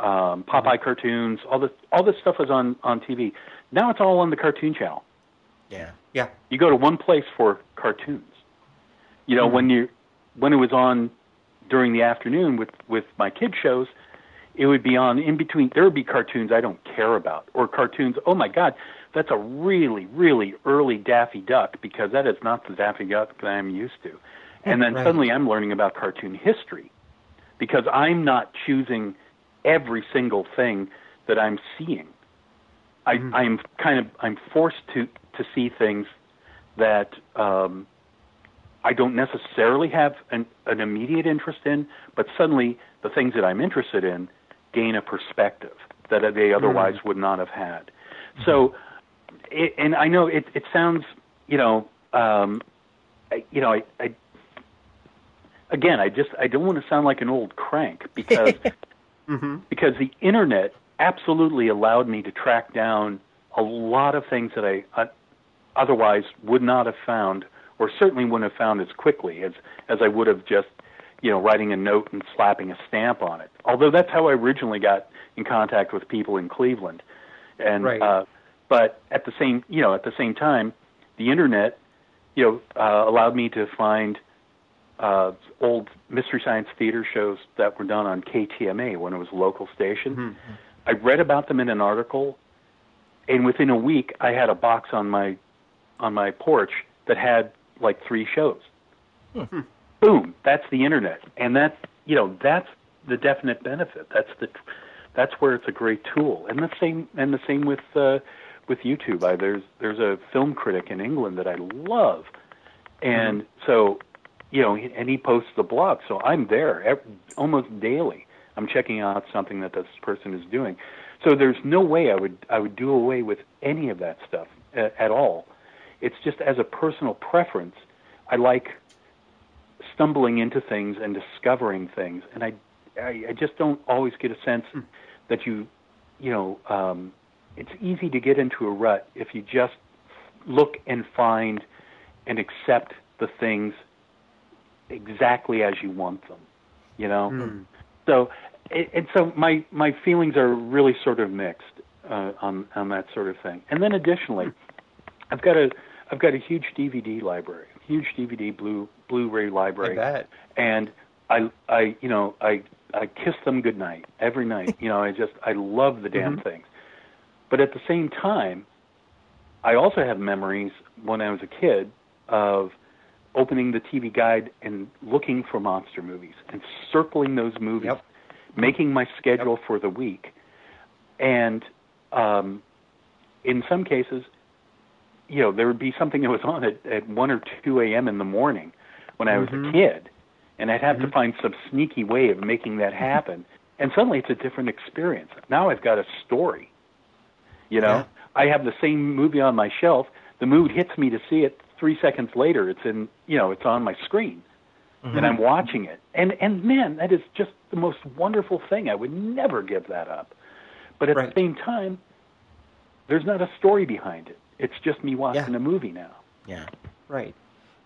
um, Popeye mm-hmm. cartoons. All this all this stuff was on on TV. Now it's all on the Cartoon Channel. Yeah, yeah. You go to one place for cartoons. You know mm-hmm. when you when it was on during the afternoon with with my kid shows, it would be on in between. There would be cartoons I don't care about, or cartoons. Oh my God, that's a really really early Daffy Duck because that is not the Daffy Duck that I'm used to. And then right. suddenly I'm learning about cartoon history because I'm not choosing every single thing that I'm seeing. I, mm-hmm. I'm kind of I'm forced to to see things that um, I don't necessarily have an, an immediate interest in, but suddenly the things that I'm interested in gain a perspective that they otherwise mm. would not have had. Mm-hmm. So, it, and I know it, it sounds, you know, um, I, you know, I, I again, I just I don't want to sound like an old crank because mm-hmm. because the internet absolutely allowed me to track down a lot of things that I uh, otherwise would not have found, or certainly wouldn't have found as quickly as as I would have just you know writing a note and slapping a stamp on it. Although that's how I originally got in contact with people in Cleveland, and right. uh, but at the same you know at the same time, the internet you know uh, allowed me to find uh, old Mystery Science Theater shows that were done on KTMA when it was a local station. Mm-hmm. I read about them in an article, and within a week, I had a box on my on my porch that had like three shows. Mm-hmm. Boom! That's the internet, and that's you know that's the definite benefit. That's the that's where it's a great tool, and the same and the same with uh, with YouTube. I, there's there's a film critic in England that I love, and mm-hmm. so you know, and he posts the blog, so I'm there every, almost daily. I'm checking out something that this person is doing. So there's no way I would I would do away with any of that stuff at, at all. It's just as a personal preference, I like stumbling into things and discovering things, and I I, I just don't always get a sense mm. that you you know um, it's easy to get into a rut if you just look and find and accept the things exactly as you want them. You know, mm. so and so my my feelings are really sort of mixed uh, on on that sort of thing. And then additionally, I've got a I've got a huge DVD library, huge DVD blue Blu-ray library, I and I I you know I I kiss them goodnight every night. you know I just I love the damn mm-hmm. things, but at the same time, I also have memories when I was a kid of opening the TV guide and looking for monster movies and circling those movies, yep. making my schedule yep. for the week, and um, in some cases, you know, there would be something that was on at, at one or two a.m. in the morning when I was mm-hmm. a kid, and I'd have mm-hmm. to find some sneaky way of making that happen. And suddenly, it's a different experience. Now I've got a story. You know, yeah. I have the same movie on my shelf. The mood hits me to see it three seconds later, it's in you know it's on my screen, mm-hmm. and I'm watching it. And and man, that is just the most wonderful thing. I would never give that up. But at right. the same time, there's not a story behind it. It's just me watching yeah. a movie now. Yeah, right.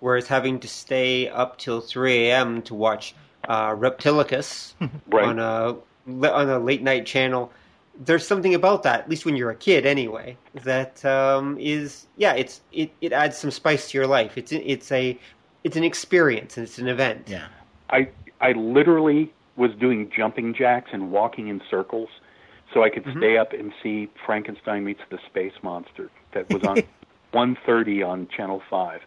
Whereas having to stay up till 3 a.m. to watch uh, Reptilicus right. on a on a late night channel there's something about that, at least when you're a kid, anyway. That um, is, yeah, it's it, it adds some spice to your life. It's it's a it's an experience and it's an event. Yeah, I I literally was doing jumping jacks and walking in circles, so I could mm-hmm. stay up and see Frankenstein meets the Space Monster that was on 1:30 on Channel Five.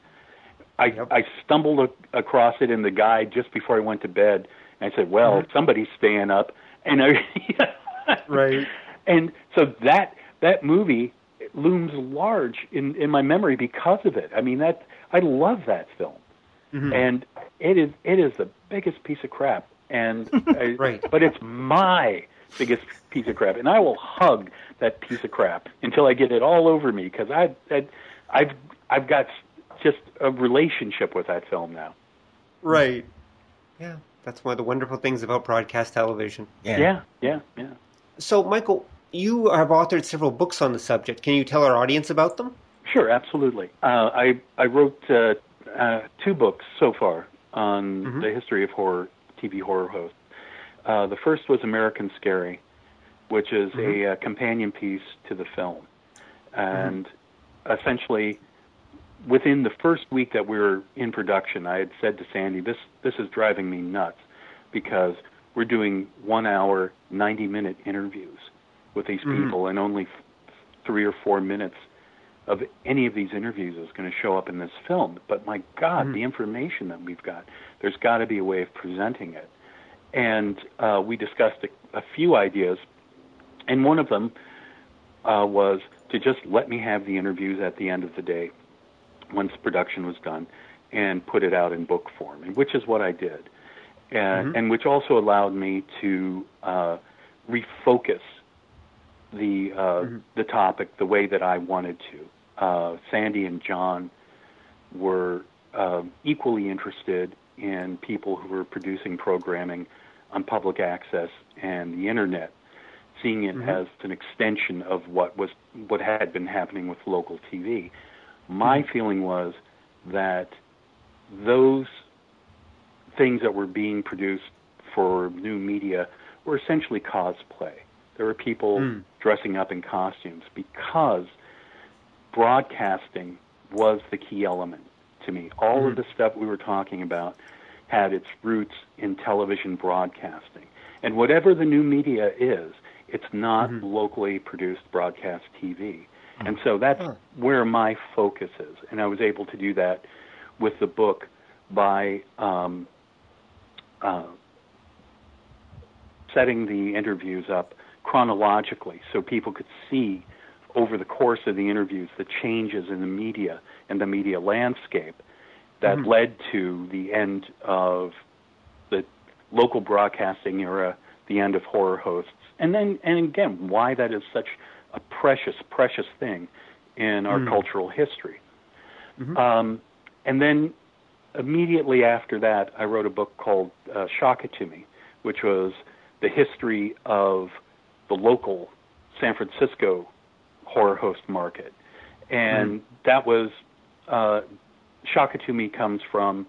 I yep. I stumbled a- across it in the guide just before I went to bed, and I said, "Well, mm-hmm. somebody's staying up," and I. right. And so that that movie looms large in in my memory because of it. I mean that I love that film, mm-hmm. and it is it is the biggest piece of crap. And I, right. but it's my biggest piece of crap, and I will hug that piece of crap until I get it all over me because I, I I've I've got just a relationship with that film now. Right. Yeah, that's one of the wonderful things about broadcast television. Yeah, yeah, yeah. yeah. So, Michael, you have authored several books on the subject. Can you tell our audience about them? Sure, absolutely. Uh, I I wrote uh, uh, two books so far on mm-hmm. the history of horror, TV horror hosts. Uh, the first was American Scary, which is mm-hmm. a, uh, companion piece to the film, and mm-hmm. essentially, within the first week that we were in production, I had said to Sandy, "This this is driving me nuts," because we're doing one hour, 90 minute interviews with these mm-hmm. people, and only f- three or four minutes of any of these interviews is going to show up in this film. But my God, mm-hmm. the information that we've got, there's got to be a way of presenting it. And uh, we discussed a, a few ideas, and one of them uh, was to just let me have the interviews at the end of the day once production was done and put it out in book form, and which is what I did, and, mm-hmm. and which also allowed me to uh, refocus the uh, mm-hmm. the topic the way that I wanted to. Uh, Sandy and John were uh, equally interested in people who were producing programming on public access and the internet, seeing it mm-hmm. as an extension of what was what had been happening with local TV. My mm-hmm. feeling was that those things that were being produced for new media were essentially cosplay. There were people mm. dressing up in costumes because broadcasting was the key element to me. All mm. of hmm. the stuff we were talking about had its roots in television broadcasting. And whatever the new media is, it's not mm-hmm. locally produced broadcast TV. Mm. And so that's where my focus is. And I was able to do that with the book by um, uh, setting the interviews up chronologically so people could see over the course of the interviews the changes in the media and the media landscape that mm-hmm. led to the end of the local broadcasting era, the end of horror hosts, and then and again why that is such a precious, precious thing in our mm-hmm. cultural history. Mm-hmm. Um, and then immediately after that, I wrote a book called uh, Shock It to Me, which was the history of the local San Francisco horror host market. And mm. that was, uh, Shock It to Me comes from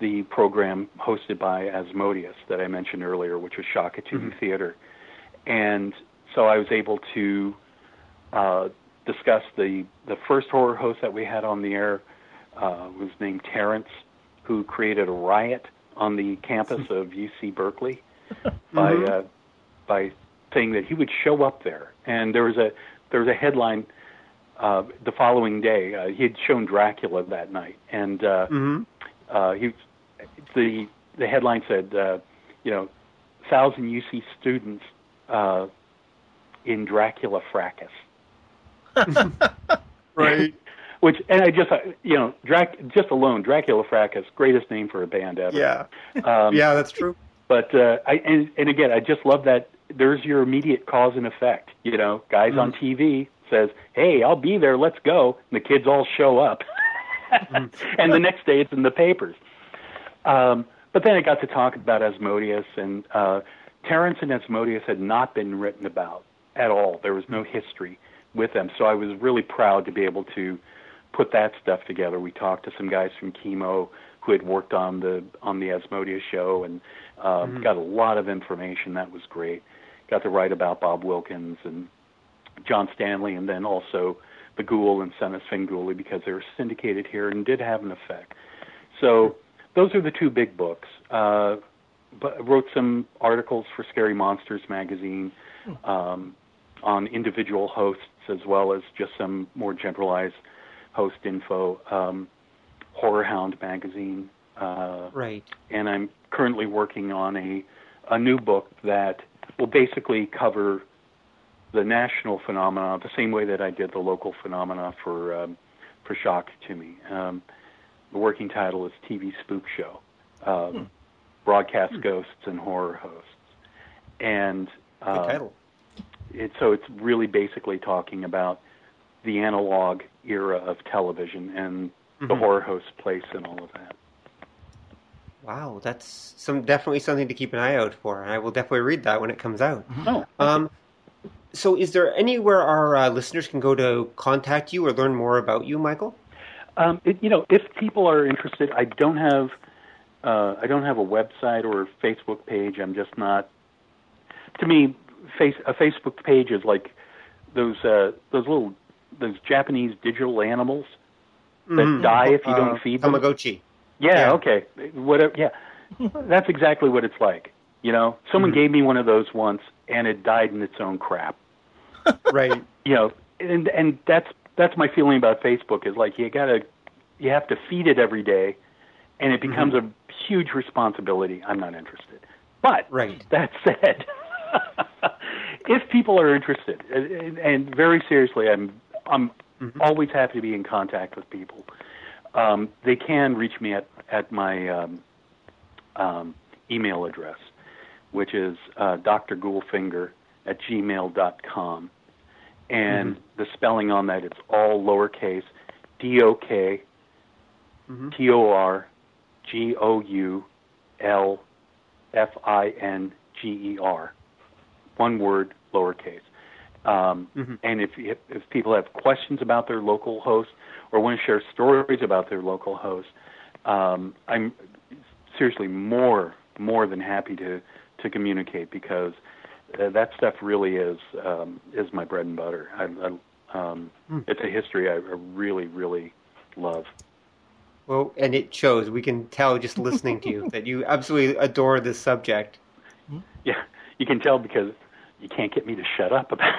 the program hosted by Asmodeus that I mentioned earlier, which was Shock It to Me mm-hmm. Theater. And so I was able to uh, discuss the, the first horror host that we had on the air uh, was named Terrence, who created a riot on the campus of UC Berkeley by mm-hmm. uh, by saying that he would show up there. And there was a there was a headline uh, the following day. Uh, he had shown Dracula that night, and uh, mm-hmm. uh, he the the headline said, uh, you know, thousand UC students uh, in Dracula fracas. right. Which and I just uh, you know Drac just alone Dracula fracas greatest name for a band ever. Yeah. Um, yeah, that's true. But uh, I and, and again I just love that there's your immediate cause and effect. You know, guys mm. on TV says, "Hey, I'll be there. Let's go." And the kids all show up, mm. and the next day it's in the papers. Um, but then I got to talk about Asmodeus, and uh, Terrence and Asmodeus had not been written about at all. There was no history with them, so I was really proud to be able to put that stuff together. We talked to some guys from KEMO who had worked on the on the Asmodeus show, and uh, mm-hmm. got a lot of information. That was great got to write about Bob Wilkins and John Stanley, and then also the Ghoul and Son of because they were syndicated here and did have an effect. So those are the two big books. Uh, but wrote some articles for Scary Monsters magazine um, on individual hosts as well as just some more generalized host info. Um, Horror Hound magazine. Uh, right. And I'm currently working on a a new book that will basically cover the national phenomena the same way that I did the local phenomena for um, for Shock to Me. Um, the working title is TV Spook Show, um, hmm. broadcast hmm. ghosts and horror hosts, and uh, title. It, so it's really basically talking about the analog era of television and mm-hmm. the horror host place and all of that. Wow, that's some definitely something to keep an eye out for. I will definitely read that when it comes out. Mm-hmm. Oh. Um, so, is there anywhere our uh, listeners can go to contact you or learn more about you, Michael? Um, it, you know, if people are interested, I don't have uh, I don't have a website or a Facebook page. I'm just not. To me, face a Facebook page is like those uh, those little those Japanese digital animals that mm-hmm. die if you don't uh, feed them. Tamagotchi. Yeah, yeah. okay. Whatever. Yeah, that's exactly what it's like. You know, someone mm-hmm. gave me one of those once, and it died in its own crap. right. You know, and and that's that's my feeling about Facebook is like you gotta you have to feed it every day, and it becomes mm-hmm. a huge responsibility. I'm not interested. But right. that said, if people are interested, and, and very seriously, I'm I'm mm-hmm. always happy to be in contact with people. um, they can reach me at at my um, um, email address, which is uh, doctorghoulfinger at gmail.com. And mm-hmm. the spelling on that, it's all lowercase, D O K T O R G O U L F I N G E R. One word, lowercase. Um, mm-hmm. And if, if if people have questions about their local host or want to share stories about their local host, um, I'm seriously more more than happy to to communicate because uh, that stuff really is um, is my bread and butter. I, I, um, mm. It's a history I, I really really love. Well, and it shows. We can tell just listening to you that you absolutely adore this subject. Yeah, you can tell because you can't get me to shut up about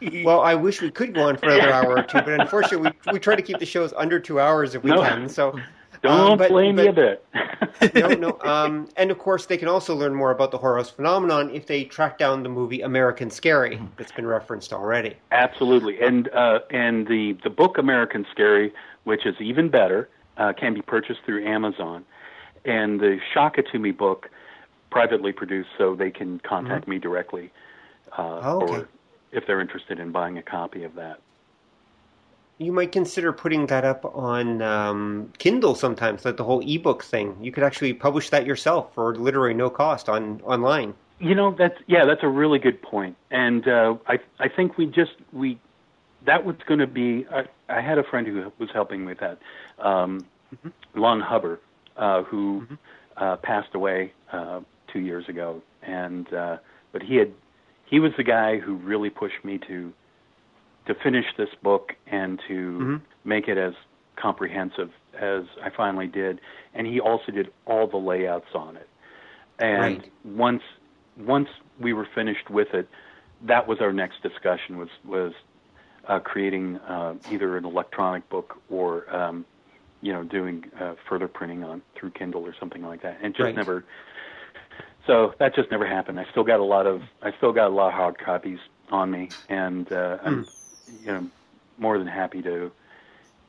it. well, I wish we could go on for another hour or two, but unfortunately, we we try to keep the shows under two hours if we no. can. So don't um, but, blame but, me a bit. no, no. Um, and of course, they can also learn more about the horror phenomenon if they track down the movie American Scary that's been referenced already. Absolutely, and uh, and the the book American Scary, which is even better, uh, can be purchased through Amazon, and the Shock It to Me book privately produced, so they can contact mm-hmm. me directly, uh, oh, okay. or if they're interested in buying a copy of that. You might consider putting that up on um, Kindle sometimes, like the whole ebook thing. You could actually publish that yourself for literally no cost on online. You know, that's yeah, that's a really good point, and uh, I I think we just we that was going to be. I, I had a friend who was helping with that, um, mm-hmm. Lon Hubbard, uh, who mm-hmm. uh, passed away uh, two years ago, and uh, but he had he was the guy who really pushed me to to finish this book and to mm-hmm. make it as comprehensive as I finally did. And he also did all the layouts on it. And right. once once we were finished with it, that was our next discussion was was uh, creating uh, either an electronic book or um, you know doing uh, further printing on through Kindle or something like that. And just right. never. So that just never happened. I still got a lot of I still got a lot of hard copies on me, and uh, I'm hmm you know, more than happy to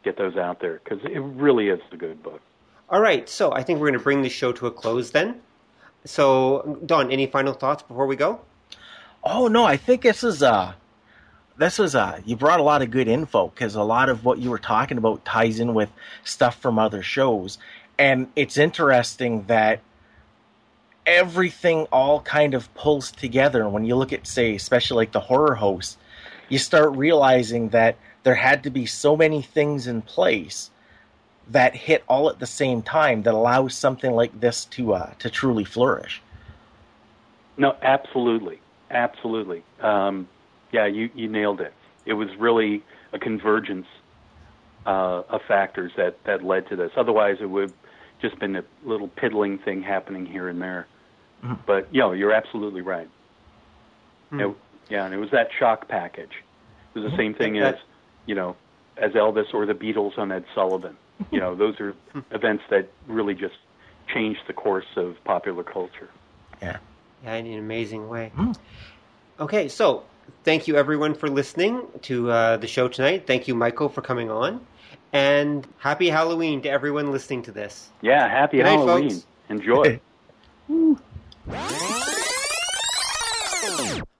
get those out there because it really is a good book. All right, so I think we're going to bring the show to a close then. So, Don, any final thoughts before we go? Oh no, I think this is uh this was uh you brought a lot of good info because a lot of what you were talking about ties in with stuff from other shows, and it's interesting that everything all kind of pulls together. When you look at, say, especially like the horror host, you start realizing that there had to be so many things in place that hit all at the same time that allows something like this to uh, to truly flourish. No, absolutely, absolutely. Um, yeah, you you nailed it. It was really a convergence uh, of factors that that led to this. Otherwise, it would just been a little piddling thing happening here and there. Mm-hmm. But you know, you're absolutely right. Mm-hmm. It, yeah, and it was that shock package. It was the mm-hmm. same thing as, you know, as Elvis or the Beatles on Ed Sullivan. You know, those are events that really just changed the course of popular culture. Yeah. Yeah, in an amazing way. Mm. Okay, so thank you everyone for listening to uh, the show tonight. Thank you, Michael, for coming on. And happy Halloween to everyone listening to this. Yeah, happy Good Halloween. Night, Enjoy.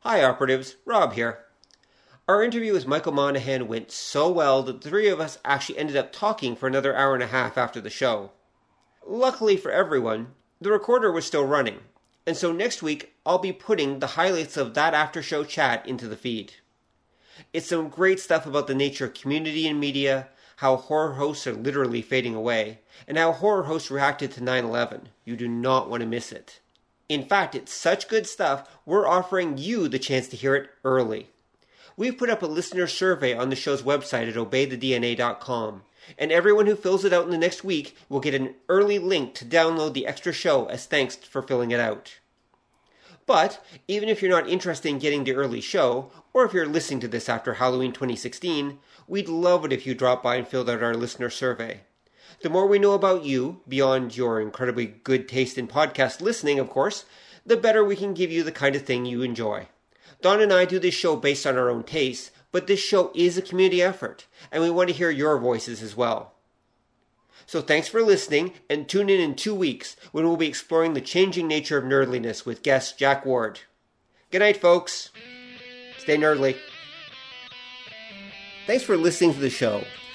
Hi, operatives. Rob here. Our interview with Michael Monahan went so well that the three of us actually ended up talking for another hour and a half after the show. Luckily for everyone, the recorder was still running, and so next week I'll be putting the highlights of that after show chat into the feed. It's some great stuff about the nature of community and media, how horror hosts are literally fading away, and how horror hosts reacted to 9 11. You do not want to miss it. In fact, it's such good stuff, we're offering you the chance to hear it early. We've put up a listener survey on the show's website at obeythedna.com, and everyone who fills it out in the next week will get an early link to download the extra show as thanks for filling it out. But even if you're not interested in getting the early show, or if you're listening to this after Halloween 2016, we'd love it if you dropped by and filled out our listener survey. The more we know about you, beyond your incredibly good taste in podcast listening, of course, the better we can give you the kind of thing you enjoy. Don and I do this show based on our own tastes, but this show is a community effort, and we want to hear your voices as well. So thanks for listening, and tune in in two weeks when we'll be exploring the changing nature of nerdliness with guest Jack Ward. Good night, folks. Stay nerdly. Thanks for listening to the show.